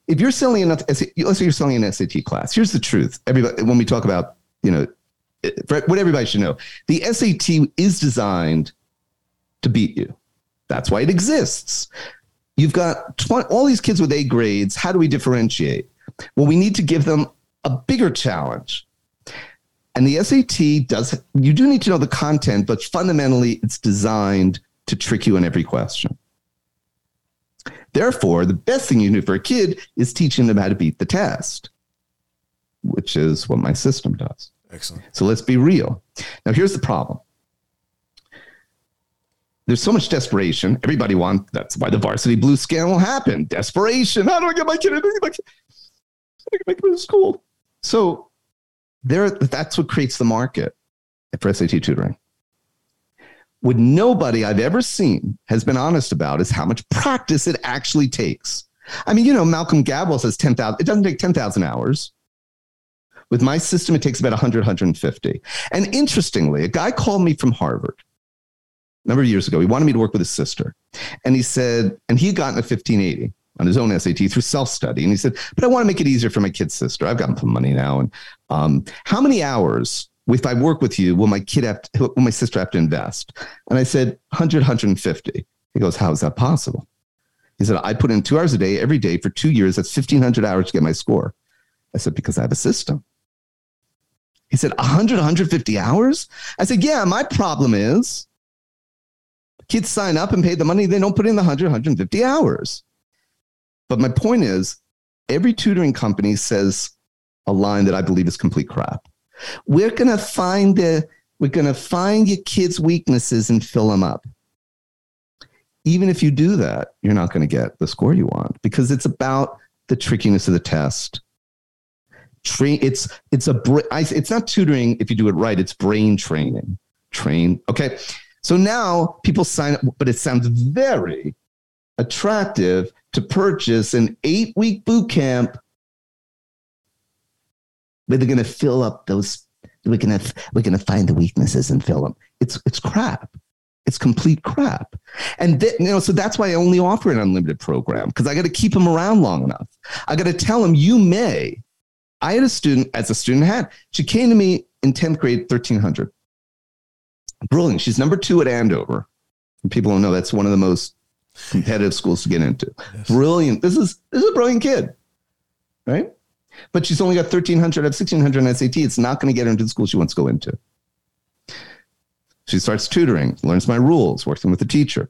if you're selling enough, let's say you're selling an SAT class. Here's the truth. Everybody, when we talk about, you know, what everybody should know, the SAT is designed to beat you. That's why it exists. You've got 20, all these kids with A grades. How do we differentiate? Well, we need to give them a bigger challenge. And the SAT does, you do need to know the content, but fundamentally it's designed to trick you in every question. Therefore, the best thing you can do for a kid is teaching them how to beat the test, which is what my system does. Excellent. So let's be real. Now, here's the problem. There's so much desperation. Everybody wants, that's why the varsity blue scandal happened. Desperation. How do I get my kid into, my kid, my kid into school? So there, that's what creates the market for SAT tutoring. What nobody I've ever seen has been honest about is how much practice it actually takes. I mean, you know, Malcolm Gladwell says 10,000, it doesn't take 10,000 hours. With my system, it takes about 100, 150. And interestingly, a guy called me from Harvard number of years ago. He wanted me to work with his sister. And he said, and he had gotten a 1580 on his own SAT through self study. And he said, but I want to make it easier for my kid's sister. I've gotten some money now. And um, how many hours, if I work with you, will my kid have to, will my sister have to invest? And I said, 100, 150. He goes, how is that possible? He said, I put in two hours a day every day for two years. That's 1,500 hours to get my score. I said, because I have a system. He said, 100, 150 hours? I said, yeah, my problem is kids sign up and pay the money. They don't put in the 100, 150 hours. But my point is, every tutoring company says a line that I believe is complete crap. We're going to find the, we're going to find your kids' weaknesses and fill them up. Even if you do that, you're not going to get the score you want because it's about the trickiness of the test train it's it's a it's not tutoring if you do it right it's brain training train okay so now people sign up but it sounds very attractive to purchase an eight week boot camp where they're going to fill up those we're going to we're going to find the weaknesses and fill them. It's it's crap. It's complete crap. And th- you know so that's why i only offer an unlimited program because i got to keep them around long enough. I got to tell them you may. I had a student, as a student had, she came to me in 10th grade, 1300. Brilliant. She's number two at Andover. People don't know that's one of the most competitive schools to get into. Yes. Brilliant. This is this is a brilliant kid, right? But she's only got 1300 out of 1600 on SAT. It's not going to get her into the school she wants to go into. She starts tutoring, learns my rules, working with the teacher.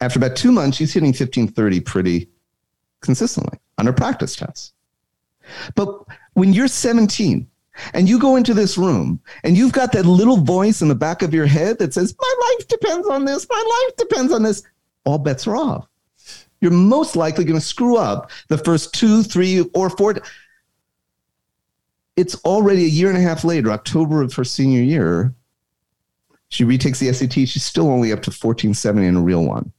After about two months, she's hitting 1530 pretty consistently on her practice tests. But when you're 17 and you go into this room and you've got that little voice in the back of your head that says, My life depends on this, my life depends on this, all bets are off. You're most likely going to screw up the first two, three, or four. It's already a year and a half later, October of her senior year. She retakes the SAT. She's still only up to 1470 in a real one.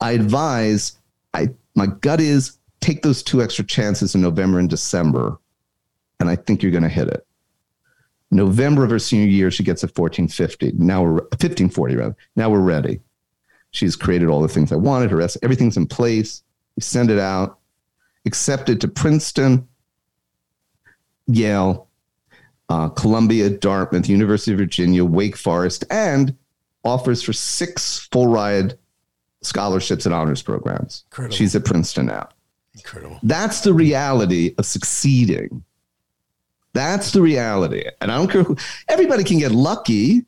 I advise, I my gut is take those two extra chances in November and December, and I think you're going to hit it. November of her senior year, she gets a 1450. Now we're 1540 rather. Now we're ready. She's created all the things I wanted. Her everything's in place. We send it out, accepted to Princeton, Yale, uh, Columbia, Dartmouth, University of Virginia, Wake Forest, and offers for six full ride scholarships and honors programs. Incredible. She's at Princeton now. Incredible. That's the reality of succeeding. That's the reality. And I don't care who, everybody can get lucky.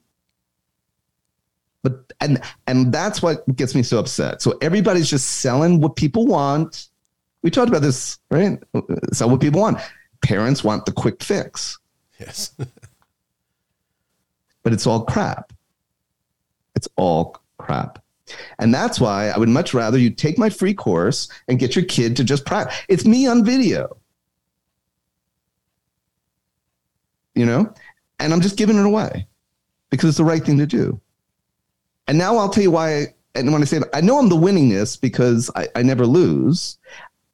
But and and that's what gets me so upset. So everybody's just selling what people want. We talked about this, right? Sell what people want. Parents want the quick fix. Yes. <laughs> but it's all crap. It's all crap. And that's why I would much rather you take my free course and get your kid to just practice. It's me on video. You know? And I'm just giving it away because it's the right thing to do. And now I'll tell you why. And when I say I know I'm the winningest because I, I never lose.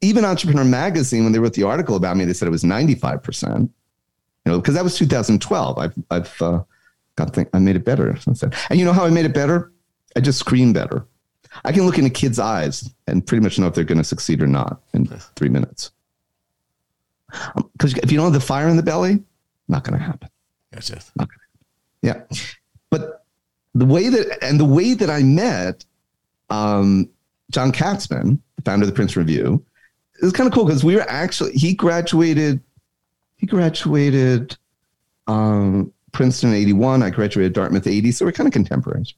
Even Entrepreneur Magazine, when they wrote the article about me, they said it was 95%. You know, because that was 2012. I've, I've uh, got, think, I made it better since then. And you know how I made it better? I just screen better. I can look into kids' eyes and pretty much know if they're going to succeed or not in three minutes. Because um, if you don't have the fire in the belly, not going to happen. Gotcha. Not gonna Yeah, but the way that and the way that I met um, John Katzman, the founder of the Princeton Review, is kind of cool because we were actually he graduated. He graduated um, Princeton '81. I graduated Dartmouth '80, so we're kind of contemporaries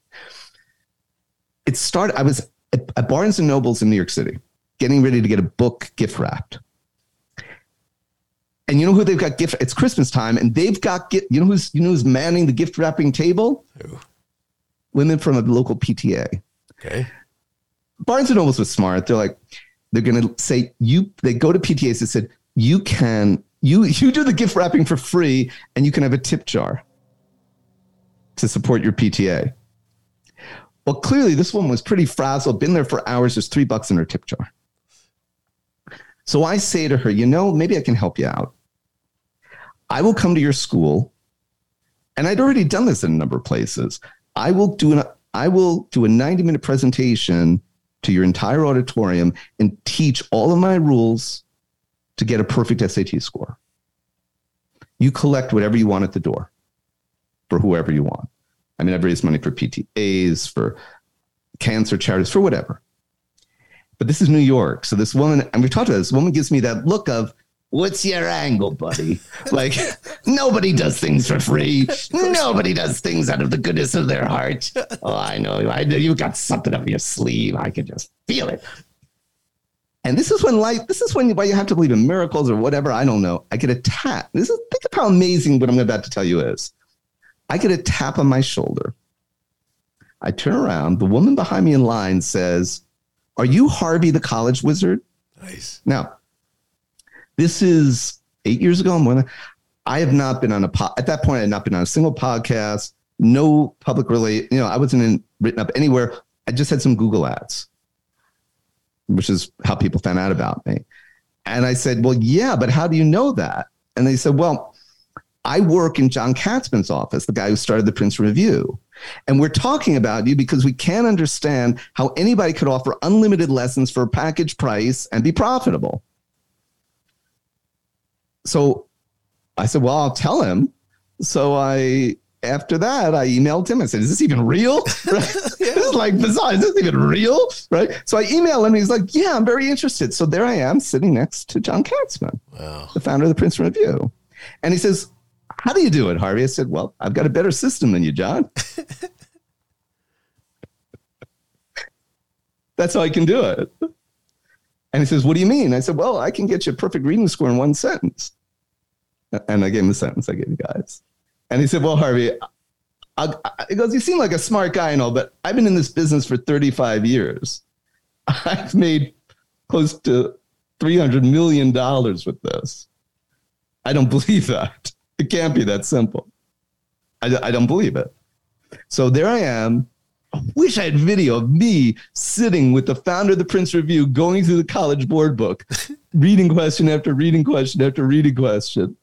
it started, I was at, at Barnes and Nobles in New York City, getting ready to get a book gift wrapped. And you know who they've got gift? It's Christmas time, and they've got gift. You know who's you know who's manning the gift wrapping table? Who? Women from a local PTA. Okay. Barnes and Nobles was smart. They're like, they're gonna say you. They go to PTAs and said you can you you do the gift wrapping for free, and you can have a tip jar to support your PTA. Well, clearly this woman was pretty frazzled, been there for hours. There's three bucks in her tip jar. So I say to her, you know, maybe I can help you out. I will come to your school, and I'd already done this in a number of places. I will do an I will do a 90 minute presentation to your entire auditorium and teach all of my rules to get a perfect SAT score. You collect whatever you want at the door for whoever you want. I mean, I've raised money for PTAs, for cancer charities, for whatever. but this is New York. So this woman, and we've talked about this, woman gives me that look of, What's your angle, buddy? like, nobody does things for free. Nobody does things out of the goodness of their heart. Oh, I know. I know you've got something up your sleeve. I can just feel it. And this is when life, this is when why you have to believe in miracles or whatever. I don't know. I get a tap. This is think of how amazing what I'm about to tell you is. I get a tap on my shoulder. I turn around. The woman behind me in line says, Are you Harvey the college wizard? Nice. Now, this is eight years ago. I have not been on a po- at that point. I had not been on a single podcast. No public relate. You know, I wasn't in, written up anywhere. I just had some Google ads, which is how people found out about me. And I said, "Well, yeah, but how do you know that?" And they said, "Well, I work in John Katzman's office, the guy who started the Princeton Review." And we're talking about you because we can't understand how anybody could offer unlimited lessons for a package price and be profitable so I said, well, I'll tell him. So I, after that, I emailed him. I said, is this even real? <laughs> Right? yeah. This is like bizarre. Is this even real? Right. So I emailed him. He's like, yeah, I'm very interested. So there I am sitting next to John Katzman, wow. the founder of the Princeton Review. And he says, how do you do it, Harvey? I said, well, I've got a better system than you, John. <laughs> That's how I can do it. And he says, What do you mean? I said, Well, I can get you a perfect reading score in one sentence. And I gave him the sentence I gave you guys. And he said, Well, Harvey, I, I, he goes, You seem like a smart guy and all, but I've been in this business for 35 years. I've made close to $300 million with this. I don't <laughs> believe that. It can't be that simple. I, I don't believe it. So there I am wish I had video of me sitting with the founder of the Princeton Review going through the college board book, <laughs> reading question after reading question after reading question.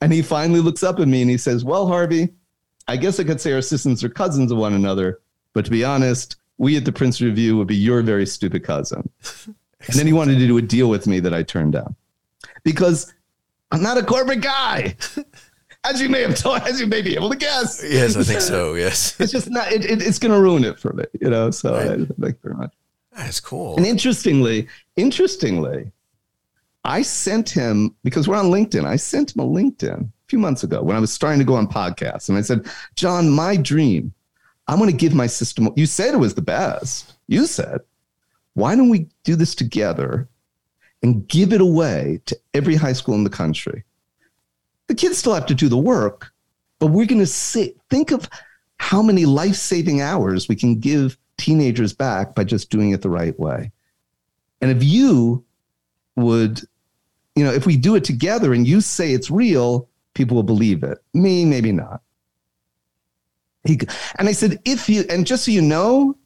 And he finally looks up at me and he says, Well, Harvey, I guess I could say our assistants are cousins of one another, but to be honest, we at the Princeton Review would be your very stupid cousin. <laughs> and then he wanted to do a deal with me that I turned down because I'm not a corporate guy. <laughs> as you may have told, as you may be able to guess. Yes, I think so. <laughs> Yes, it's just not. It, it, it's going to ruin it for me, you know. So right. I, thank you very much. That's cool. And interestingly, interestingly, I sent him because we're on LinkedIn. I sent him a LinkedIn a few months ago when I was starting to go on podcasts, and I said, "John, my dream. I want to give my system. You said it was the best. You said, why don't we do this together and give it away to every high school in the country?" The kids still have to do the work, but we're going to sit, think of how many life saving hours we can give teenagers back by just doing it the right way. And if you would, you know, if we do it together and you say it's real, people will believe it. Me, maybe not. He, and I said, if you, and just so you know,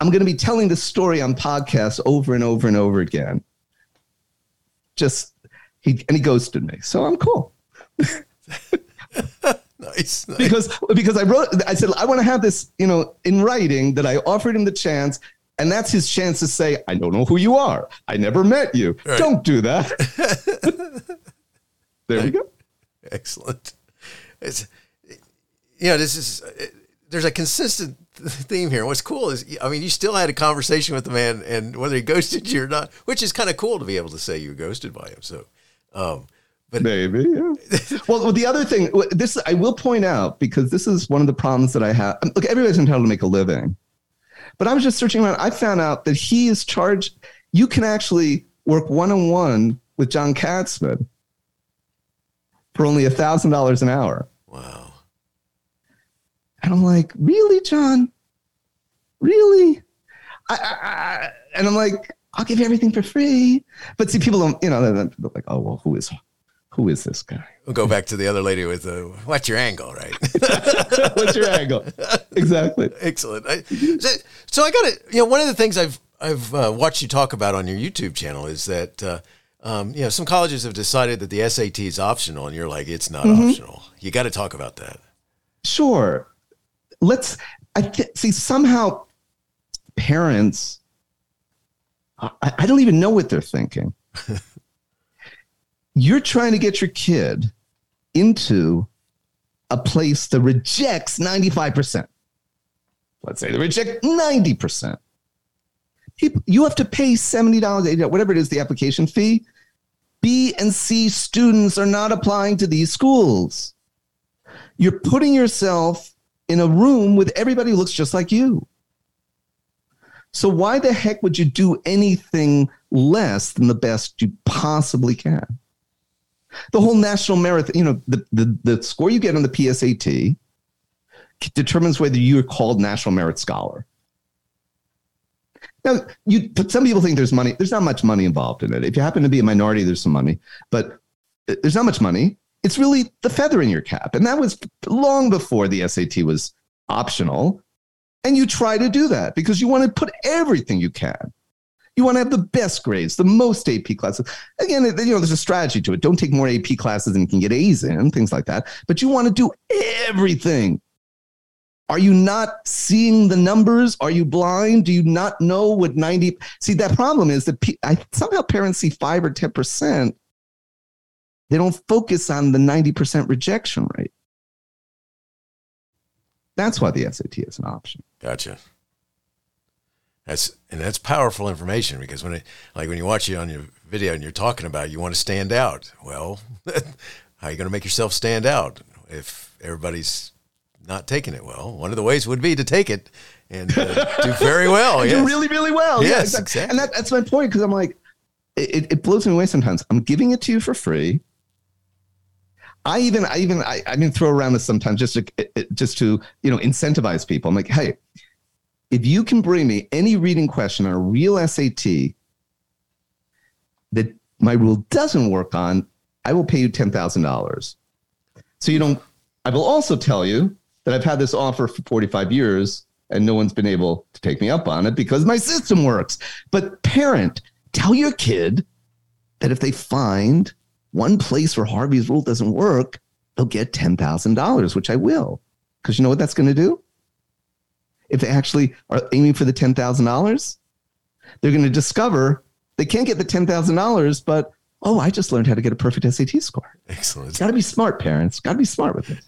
I'm going to be telling this story on podcasts over and over and over again. Just, he, and he ghosted me. So I'm cool. <laughs> nice, nice, Because because I wrote I said I want to have this, you know, in writing that I offered him the chance and that's his chance to say, I don't know who you are. I never met you. Right. Don't do that. <laughs> there we go. Excellent. It's you know, this is there's a consistent theme here. What's cool is, I mean, you still had a conversation with the man, and whether he <laughs> ghosted you or not, which is kind of cool to be able to say you were ghosted by him. So, um, but maybe, yeah. well, the other thing, this I will point out because this is one of the problems that I have. Um, look, everybody's entitled to make a living, but I was just searching around. I found out that he is charged. You can actually work one on one with John Katzman for only a thousand dollars an hour. Wow. And I'm like, really, John? Really? I, I, I, and I'm like, I'll give you everything for free. But see, people don't, you know, they're like, oh, well, who is who is this guy? We'll go back to the other lady with the what's your angle, right? <laughs> what's your angle? Exactly. Excellent. I, so, so, I got it. You know, one of the things I've I've uh, watched you talk about on your YouTube channel is that uh, um, you know some colleges have decided that the SAT is optional, and you're like, it's not mm-hmm. optional. You got to talk about that. Sure. Let's. I th- see somehow parents. I, I don't even know what they're thinking. <laughs> you're trying to get your kid into a place that rejects 95%. Let's say they reject 90%. people, you have to pay seventy dollars, whatever it is, the application fee. B and C students are not applying to these schools. You're putting yourself in a room with everybody who looks just like you. So why the heck would you do anything less than the best you possibly can? The whole national merit, you know, the, the, the score you get on the PSAT determines whether you're called National Merit Scholar. Now, you, but some people think there's money. There's not much money involved in it. If you happen to be a minority, there's some money, but there's not much money. It's really the feather in your cap. And that was long before the SAT was optional. And you try to do that because you want to put everything you can. You want to have the best grades, the most AP classes. Again, you know, there's a strategy to it. Don't take more AP classes than you can get A's in, things like that. But you want to do everything. Are you not seeing the numbers? Are you blind? Do you not know what 90? See, that problem is that I, somehow parents see five or 10%. They don't focus on the 90% rejection rate. That's why the SAT is an option. Gotcha. That's and that's powerful information because when it like when you watch it on your video and you're talking about it, you want to stand out. Well, <laughs> how are you going to make yourself stand out if everybody's not taking it well? One of the ways would be to take it and uh, do <laughs> very well. yes. Do really, really well. Yes, yeah, exactly. exactly. And that, that's my point because I'm like, it, it blows me away sometimes. I'm giving it to you for free. I even, I even, I, I mean, throw around this sometimes just to, just to, you know, incentivize people. I'm like, hey, if you can bring me any reading question on a real SAT that my rule doesn't work on, I will pay you $10,000. So you don't, I will also tell you that I've had this offer for 45 years and no one's been able to take me up on it because my system works. But parent, tell your kid that if they find one place where Harvey's rule doesn't work, they'll get $10,000, which I will. Because you know what that's going to do? If they actually are aiming for the $10,000, they're going to discover they can't get the $10,000, but oh, I just learned how to get a perfect SAT score. Excellent. It's got to be smart, parents. Got to be smart with it.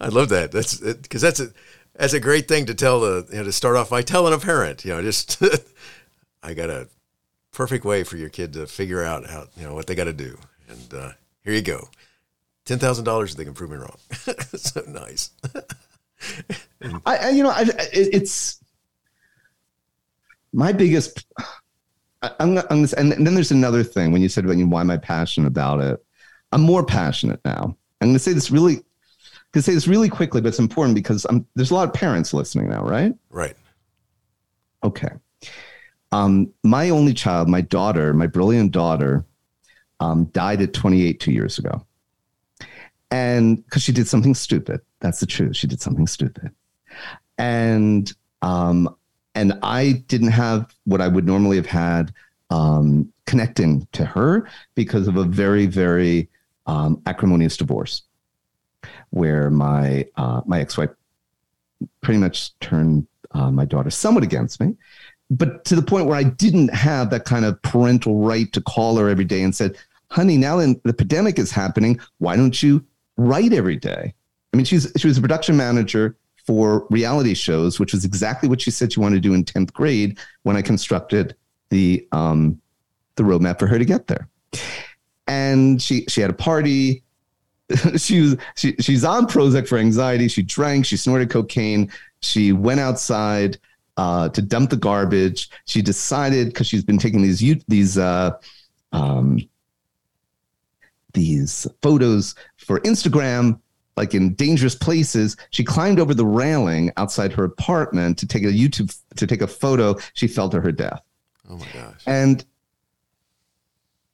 I love that. That's because that's a that's a great thing to tell the you know to start off by telling a parent. You know, just <laughs> I got a perfect way for your kid to figure out how you know what they got to do. And uh, here you go. Ten thousand dollars if they can prove me wrong. <laughs> so nice. <laughs> <laughs> I, I, you know, I, it's my biggest. I, am I'm, and then there's another thing when you said about you, why am I passionate about it? I'm more passionate now. I'm going to say this really, to say this really quickly, but it's important because I'm, there's a lot of parents listening now, right? Right. Okay. Um, my only child, my daughter, my brilliant daughter, um, died at 28 two years ago. And because she did something stupid. That's the truth. She did something stupid. And um, and I didn't have what I would normally have had um, connecting to her because of a very, very um, acrimonious divorce, where my uh, my ex-wife pretty much turned uh, my daughter somewhat against me, but to the point where I didn't have that kind of parental right to call her every day and said, honey, now that the pandemic is happening, why don't you write every day? I mean, she's she was a production manager for reality shows, which was exactly what she said she wanted to do in 10th grade when I constructed the um, the roadmap for her to get there. And she she had a party. <laughs> she was she, she's on Prozac for anxiety. She drank. She snorted cocaine. She went outside uh, to dump the garbage. She decided because she's been taking these these uh, um, these photos for Instagram, like in dangerous places. She climbed over the railing outside her apartment to take a YouTube to take a photo. She fell to her death. Oh my gosh! And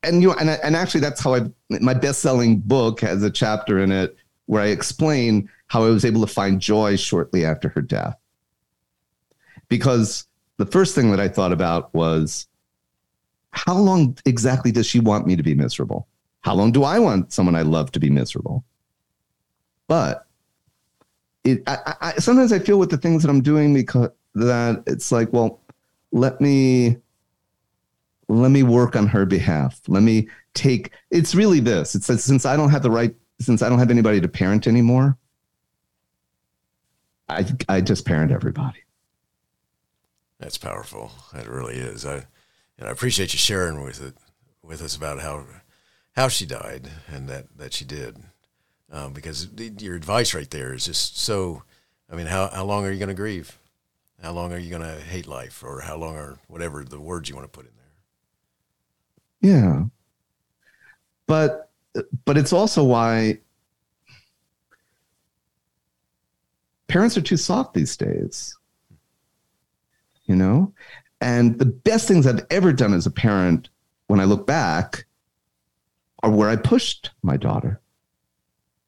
and you know, and and actually, that's how I my best selling book has a chapter in it where I explain how I was able to find joy shortly after her death because the first thing that I thought about was how long exactly does she want me to be miserable? How long do I want someone I love to be miserable? But it, I, I, sometimes I feel with the things that I'm doing because that it's like, well, let me let me work on her behalf. Let me take. It's really this. It's that since I don't have the right, since I don't have anybody to parent anymore, I I just parent everybody. That's powerful. That really is. I and I appreciate you sharing with it with us about how how she died and that that she did, um, because your advice right there is just so. I mean, how how long are you going to grieve? How long are you going to hate life, or how long are whatever the words you want to put in there? Yeah, but but it's also why parents are too soft these days. You know, and the best things I've ever done as a parent, when I look back, are where I pushed my daughter,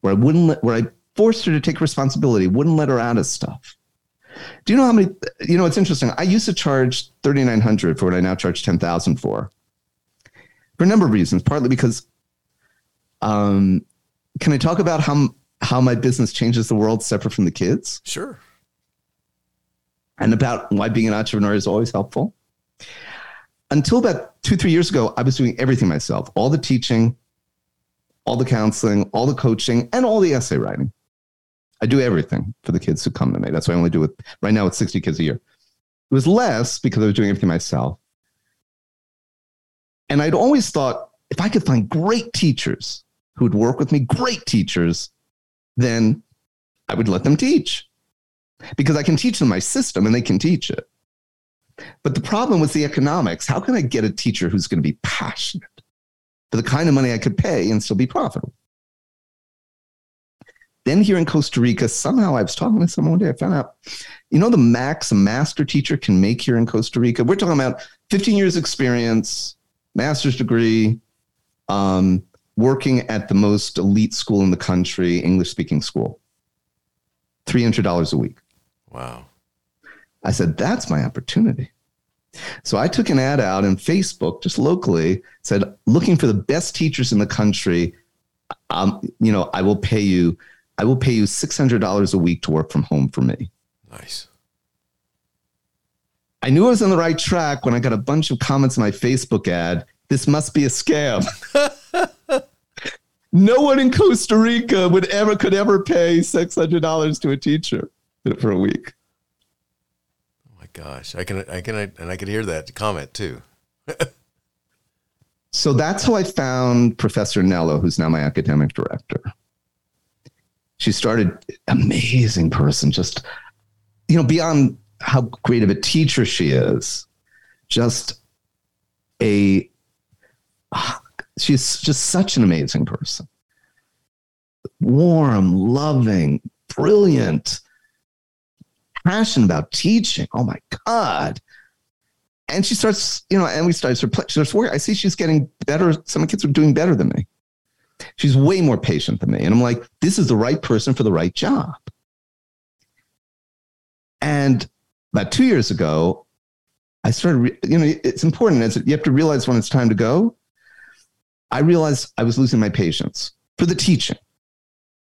where I wouldn't let, where I forced her to take responsibility, wouldn't let her out of stuff. Do you know how many? You know, it's interesting. I used to charge thirty nine hundred for what I now charge ten thousand for, for a number of reasons. Partly because, um, can I talk about how how my business changes the world separate from the kids? Sure and about why being an entrepreneur is always helpful. Until about two, three years ago, I was doing everything myself all the teaching, all the counseling, all the coaching, and all the essay writing. I do everything for the kids who come to me. That's why I only do it right now. It's 60 kids a year. It was less because I was doing everything myself. And I'd always thought if I could find great teachers who would work with me, great teachers, then I would let them teach because I can teach them my system and they can teach it. But the problem was the economics. How can I get a teacher who's going to be passionate for the kind of money I could pay and still be profitable? Then here in Costa Rica, somehow I was talking to someone one day. I found out, you know, the max a master teacher can make here in Costa Rica. We're talking about 15 years experience, master's degree, um, working at the most elite school in the country, English speaking school. $300 a week. Wow. I said, that's my opportunity. So I took an ad out in Facebook, just locally, said, looking for the best teachers in the country. Um, you know, I will pay you, I will pay you $600 a week to work from home for me. Nice. I knew I was on the right track when I got a bunch of comments on my Facebook ad. This must be a scam. <laughs> no one in Costa Rica would ever could ever pay $600 to a teacher for a week. Gosh, I can, I can, I, and I could hear that comment too. <laughs> so that's how I found Professor Nello, who's now my academic director. She started amazing person, just you know, beyond how great of a teacher she is, just a ah, she's just such an amazing person. Warm, loving, brilliant, passion about teaching. Oh my God. And she starts, you know, and we start, she starts working. I see she's getting better. Some kids are doing better than me. She's way more patient than me. And I'm like, this is the right person for the right job. And about two years ago, I started, you know, it's important you have to realize when it's time to go. I realized I was losing my patience for the teaching,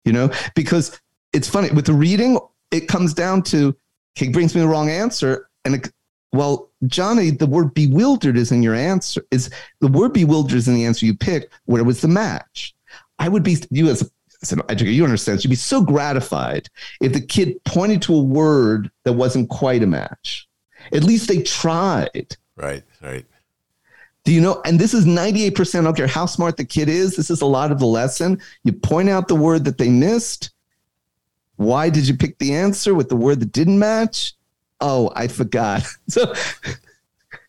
you know, because it's funny with the reading, it comes down to he brings me the wrong answer. And it, well, Johnny, the word bewildered is in your answer. Is the word bewildered is in the answer you picked? Where was the match? I would be you as, as an educator. You understand? You'd be so gratified if the kid pointed to a word that wasn't quite a match. At least they tried. Right. Right. Do you know? And this is 98%. I don't care how smart the kid is. This is a lot of the lesson. You point out the word that they missed why did you pick the answer with the word that didn't match? Oh, I forgot. <laughs> So,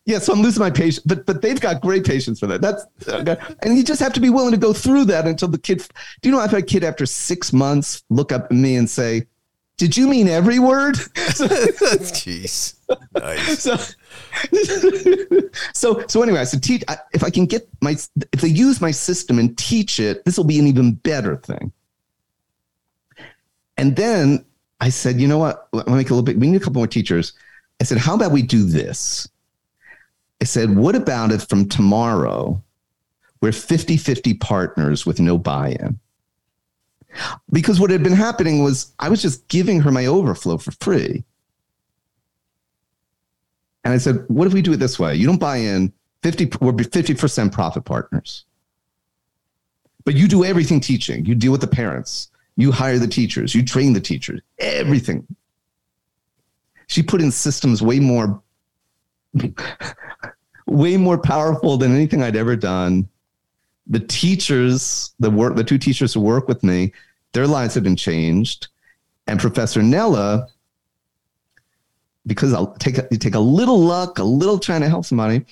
yeah, so I'm losing my patience, but but they've got great patience for that. That's okay. and you just have to be willing to go through that until the kid. Do you know I've had a kid after six months look up at me and say, "Did you mean every word?" <laughs> Jeez, nice. So, so so anyway, I said, teach if I can get my if they use my system and teach it, this will be an even better thing. And then I said, you know what? Let me make a little bit. We need a couple more teachers. I said, how about we do this? I said, what about if from tomorrow we're 50 50 partners with no buy in? Because what had been happening was I was just giving her my overflow for free. And I said, what if we do it this way? You don't buy in 50, we're 50% profit partners. But you do everything teaching. You deal with the parents. You hire the teachers, you train the teachers, everything. She put in systems way more <laughs> way more powerful than anything I'd ever done. The teachers, the work, the two teachers who work with me, their lives have been changed. And Professor Nella, because I'll take you take a little luck, a little trying to help somebody.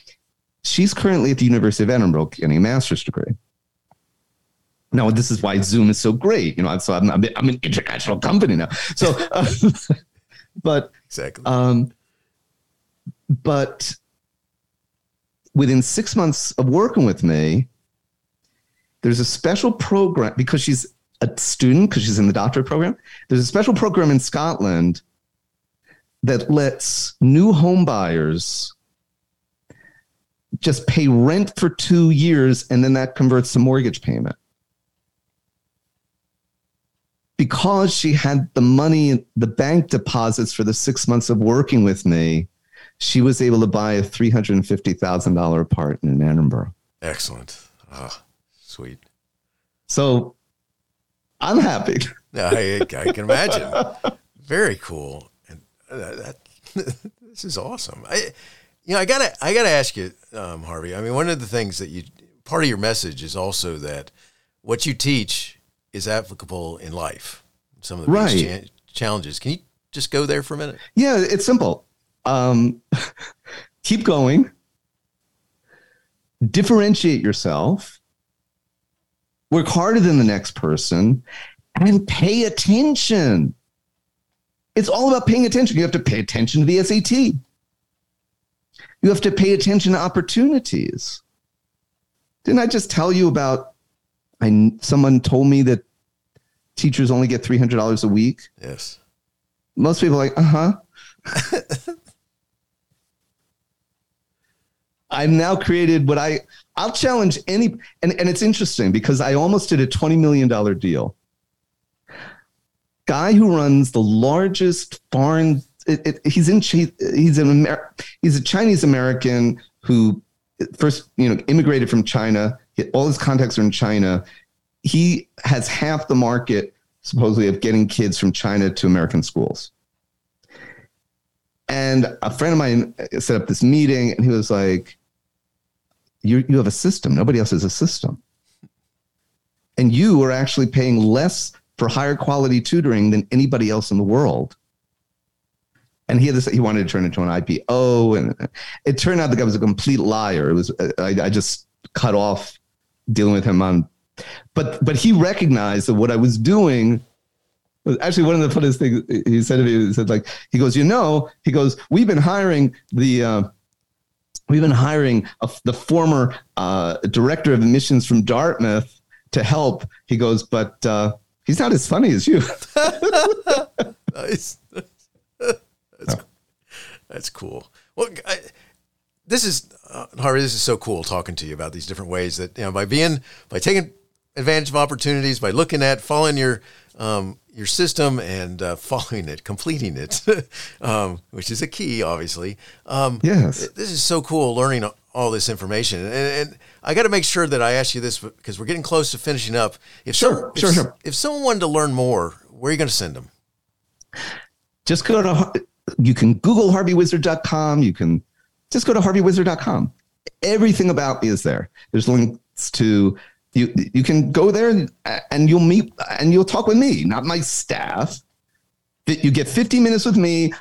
She's currently at the University of Edinburgh getting a master's degree. Now, this is why Zoom is so great. You know, so I'm, I'm, I'm an international company now. So, <laughs> uh, but Exactly. um, but within six months of working with me, there's a special program because she's a student, because she's in the doctorate program. There's a special program in Scotland that lets new home buyers just pay rent for two years and then that converts to mortgage payment. Because she had the money, the bank deposits for the six months of working with me, she was able to buy a $350,000 apartment in Edinburgh. Excellent. Ah, sweet. So I'm happy. I, I can imagine. Very cool. And uh, that, <laughs> this is awesome. I, you know, I gotta, I gotta ask you, um, Harvey. I mean, one of the things that you, part of your message is also that what you teach is applicable in life. Some of the biggest Right. cha- challenges. Can you just go there for a minute? Yeah, it's simple. Um, <laughs> keep going. Differentiate yourself. Work harder than the next person and pay attention. It's all about paying attention. You have to pay attention to the SAT. You have to pay attention to opportunities. Didn't I just tell you about I someone told me that teachers only get $300 a week? Yes. most people are like, uh huh. <laughs> I've now created what I I'll challenge any and, and it's interesting because I almost did a $20 million deal. Guy who runs the largest foreign it, it, he's in he's an Amer, he's a Chinese American who first you know immigrated from China. All his contacts are in China. He has half the market supposedly of getting kids from China to American schools. And a friend of mine set up this meeting, and he was like, "You you have a system. Nobody else has a system, and you are actually paying less for higher quality tutoring than anybody else in the world." And he had this. He wanted to turn into an IPO, and it turned out the guy was a complete liar. It was I, I just cut off dealing with him on, but but he recognized that what I was doing was actually one of the funniest things he said to me he said like he goes you know he goes we've been hiring the uh, we've been hiring a, the former uh, director of admissions from dartmouth to help he goes but uh, he's not as funny as you <laughs> Nice. that's, that's cool. Well, I, this is uh, Harvey. This is so cool talking to you about these different ways that you know by being by taking advantage of opportunities, by looking at following your um, your system and uh, following it, completing it, <laughs> um, which is a key, obviously. Um, Yes. this is so cool learning all this information, and, and I got to make sure that I ask you this because we're getting close to finishing up. If Sure, some, sure, if, sure. if someone wanted to learn more, where are you going to send them? just go to you can google harveywizard.com you can just go to harveywizard.com everything about me is there there's links to you you can go there and you'll meet and you'll talk with me not my staff that you get 50 minutes with me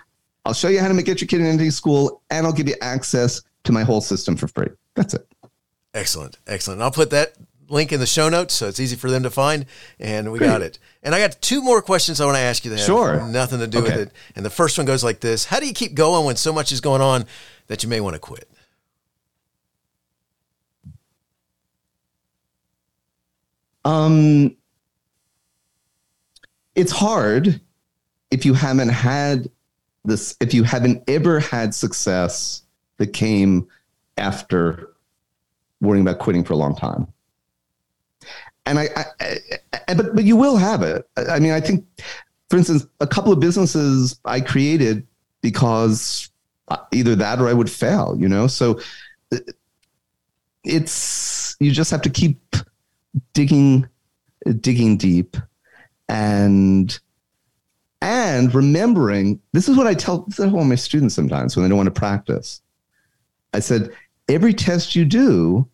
i'll show you how to get your kid into school and i'll give you access to my whole system for free that's it Excellent, excellent. I'll put that link in the show notes so it's easy for them to find. And we Great. got it. And I got two more questions I want to ask you that Sure. nothing to do with it. And the first one goes like this: How do you keep going when so much is going on that you may want to quit? Um, it's hard if you haven't had this, if you haven't ever had success that came after worrying about quitting for a long time. And I, I, I but but you will have it. I I mean, I think, for instance, a couple of businesses I created because either that or I would fail. You know, so uh, it's you just have to keep digging digging deep and and remembering this is what i tell what my students sometimes when they don't want to practice I said, every test you do,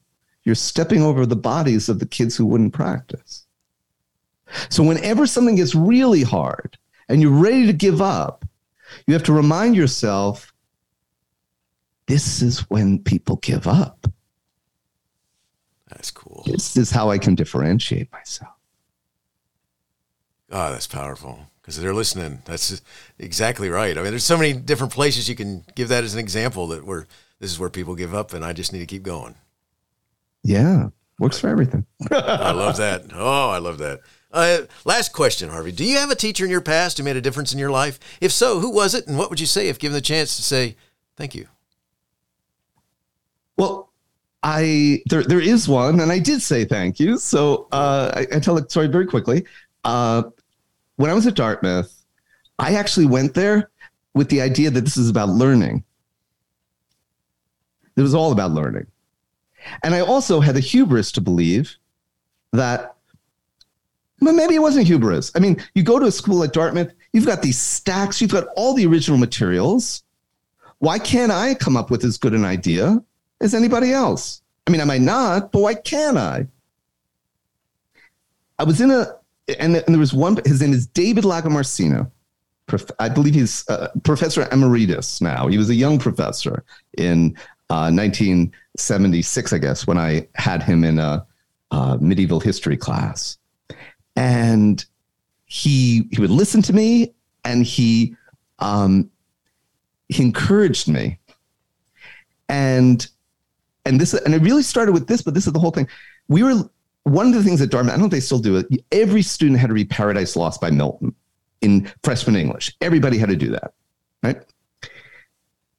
you're stepping over the bodies of the kids who wouldn't practice. So whenever something gets really hard and you're ready to give up, you have to remind yourself this is when people give up. This is how I can differentiate myself. Oh, that's powerful because they're listening. That's exactly right. I mean, there's so many different places you can give that as an example that where this is where people give up, and I just need to keep going. Yeah, works for everything. <laughs> I love that. Oh, I love that. Uh, last question, Harvey. Do you have a teacher in your past who made a difference in your life? If so, who was it, and what would you say if given the chance to say thank you? Well, I there there is one, and I did say thank you. So uh, I, I tell the story very quickly. Uh, when I was at Dartmouth, I actually went there with the idea that this is about learning. It was all about learning, and I also had the hubris to believe that. Well, maybe it wasn't hubris. I mean, you go to a school like Dartmouth, you've got these stacks, you've got all the original materials. Why can't I come up with as good an idea as anybody else. I mean, am I might not, but why can't I? I was in a, and, and there was one, his name is David Lagomarsino. Prof, I believe he's uh, Professor Emeritus now. He was a young professor in uh, 1976, I guess, when I had him in a, a medieval history class. And he he would listen to me and he um, he encouraged me. And and this and it really started with this, but this is the whole thing. We were one of the things at Dartmouth, I don't know if they still do it. Every student had to read Paradise Lost by Milton in freshman English. Everybody had to do that, right?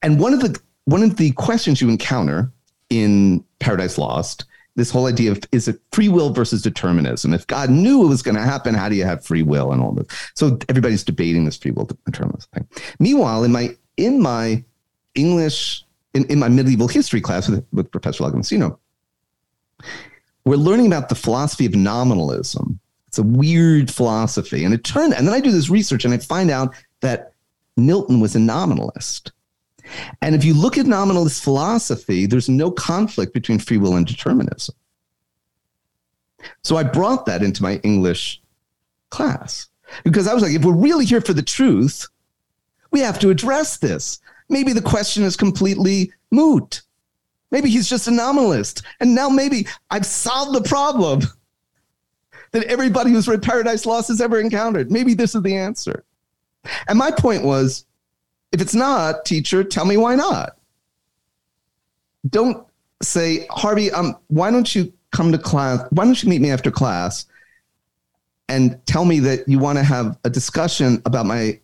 And one of the one of the questions you encounter in Paradise Lost, this whole idea of is it free will versus determinism? If God knew it was going to happen, how do you have free will and all this? So everybody's debating this free will determinism thing. Meanwhile, in my in my English in, in my medieval history class with, with Professor Lagomarsino, we're learning about the philosophy of nominalism. It's a weird philosophy. And it turned, and then I do this research and I find out that Milton was a nominalist. And if you look at nominalist philosophy, there's no conflict between free will and determinism. So I brought that into my English class because I was like, if we're really here for the truth, we have to address this. Maybe the question is completely moot. Maybe he's just a nominalist. And now maybe I've solved the problem <laughs> that everybody who's read Paradise Lost has ever encountered. Maybe this is the answer. And my point was if it's not, teacher, tell me why not. Don't say, Harvey, um, why don't you come to class? Why don't you meet me after class and tell me that you want to have a discussion about my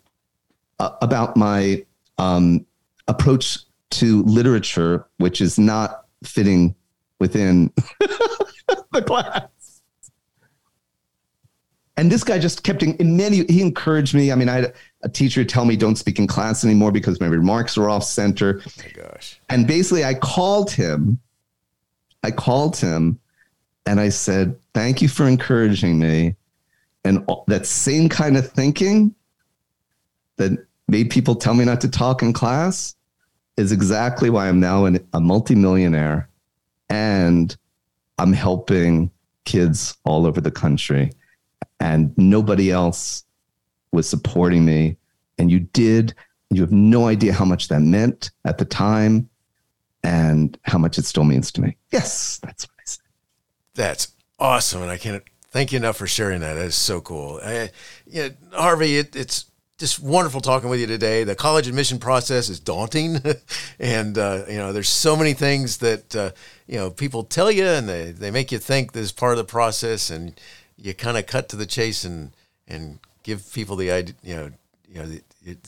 uh, about my um, approach to literature, which is not fitting within <laughs> the class. And this guy just kept in, in, many, he encouraged me. I mean, I had a teacher tell me don't speak in class anymore because my remarks are off center. Oh my gosh. And basically, I called him. I called him and I said, Thank you for encouraging me. And that same kind of thinking that made people tell me not to talk in class is exactly why I'm now an, a multimillionaire and I'm helping kids all over the country. And nobody else was supporting me. And you did. You have no idea how much that meant at the time and how much it still means to me. Yes, that's what I said. That's awesome. And I can't thank you enough for sharing that. That is so cool. I, you know, Harvey, it, it's just wonderful talking with you today. The college admission process is daunting, <laughs> and uh, you know there's so many things that uh, you know people tell you, and they, they make you think this is part of the process, and you kind of cut to the chase and and give people the idea, you know, you know the, it,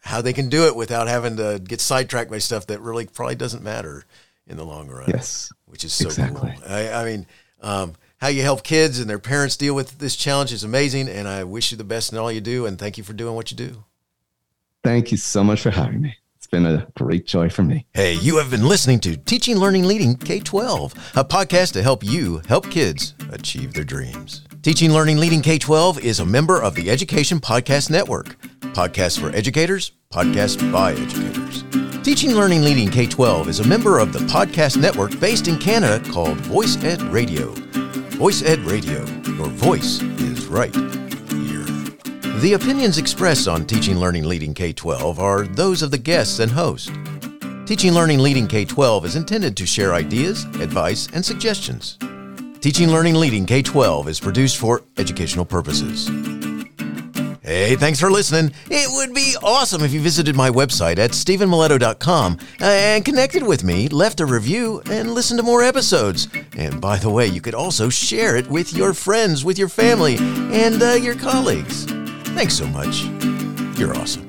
how they can do it without having to get sidetracked by stuff that really probably doesn't matter in the long run. Yes, which is so exactly. cool. I, I mean. Um, how you help kids and their parents deal with this challenge is amazing. And I wish you the best in all you do. And thank you for doing what you do. Thank you so much for having me. It's been a great joy for me. Hey, you have been listening to Teaching, Learning, Leading K 12, a podcast to help you help kids achieve their dreams. Teaching, Learning, Leading K 12 is a member of the Education Podcast Network. Podcasts for educators, podcasts by educators. Teaching Learning Leading K 12 is a member of the podcast network based in Canada called Voice Ed Radio. Voice Ed Radio, your voice is right here. The opinions expressed on Teaching Learning Leading K 12 are those of the guests and host. Teaching Learning Leading K 12 is intended to share ideas, advice, and suggestions. Teaching Learning Leading K 12 is produced for educational purposes. Hey, thanks for listening. It would be awesome if you visited my website at stephenmiletto.com and connected with me, left a review, and listened to more episodes. And by the way, you could also share it with your friends, with your family, and uh, your colleagues. Thanks so much. You're awesome.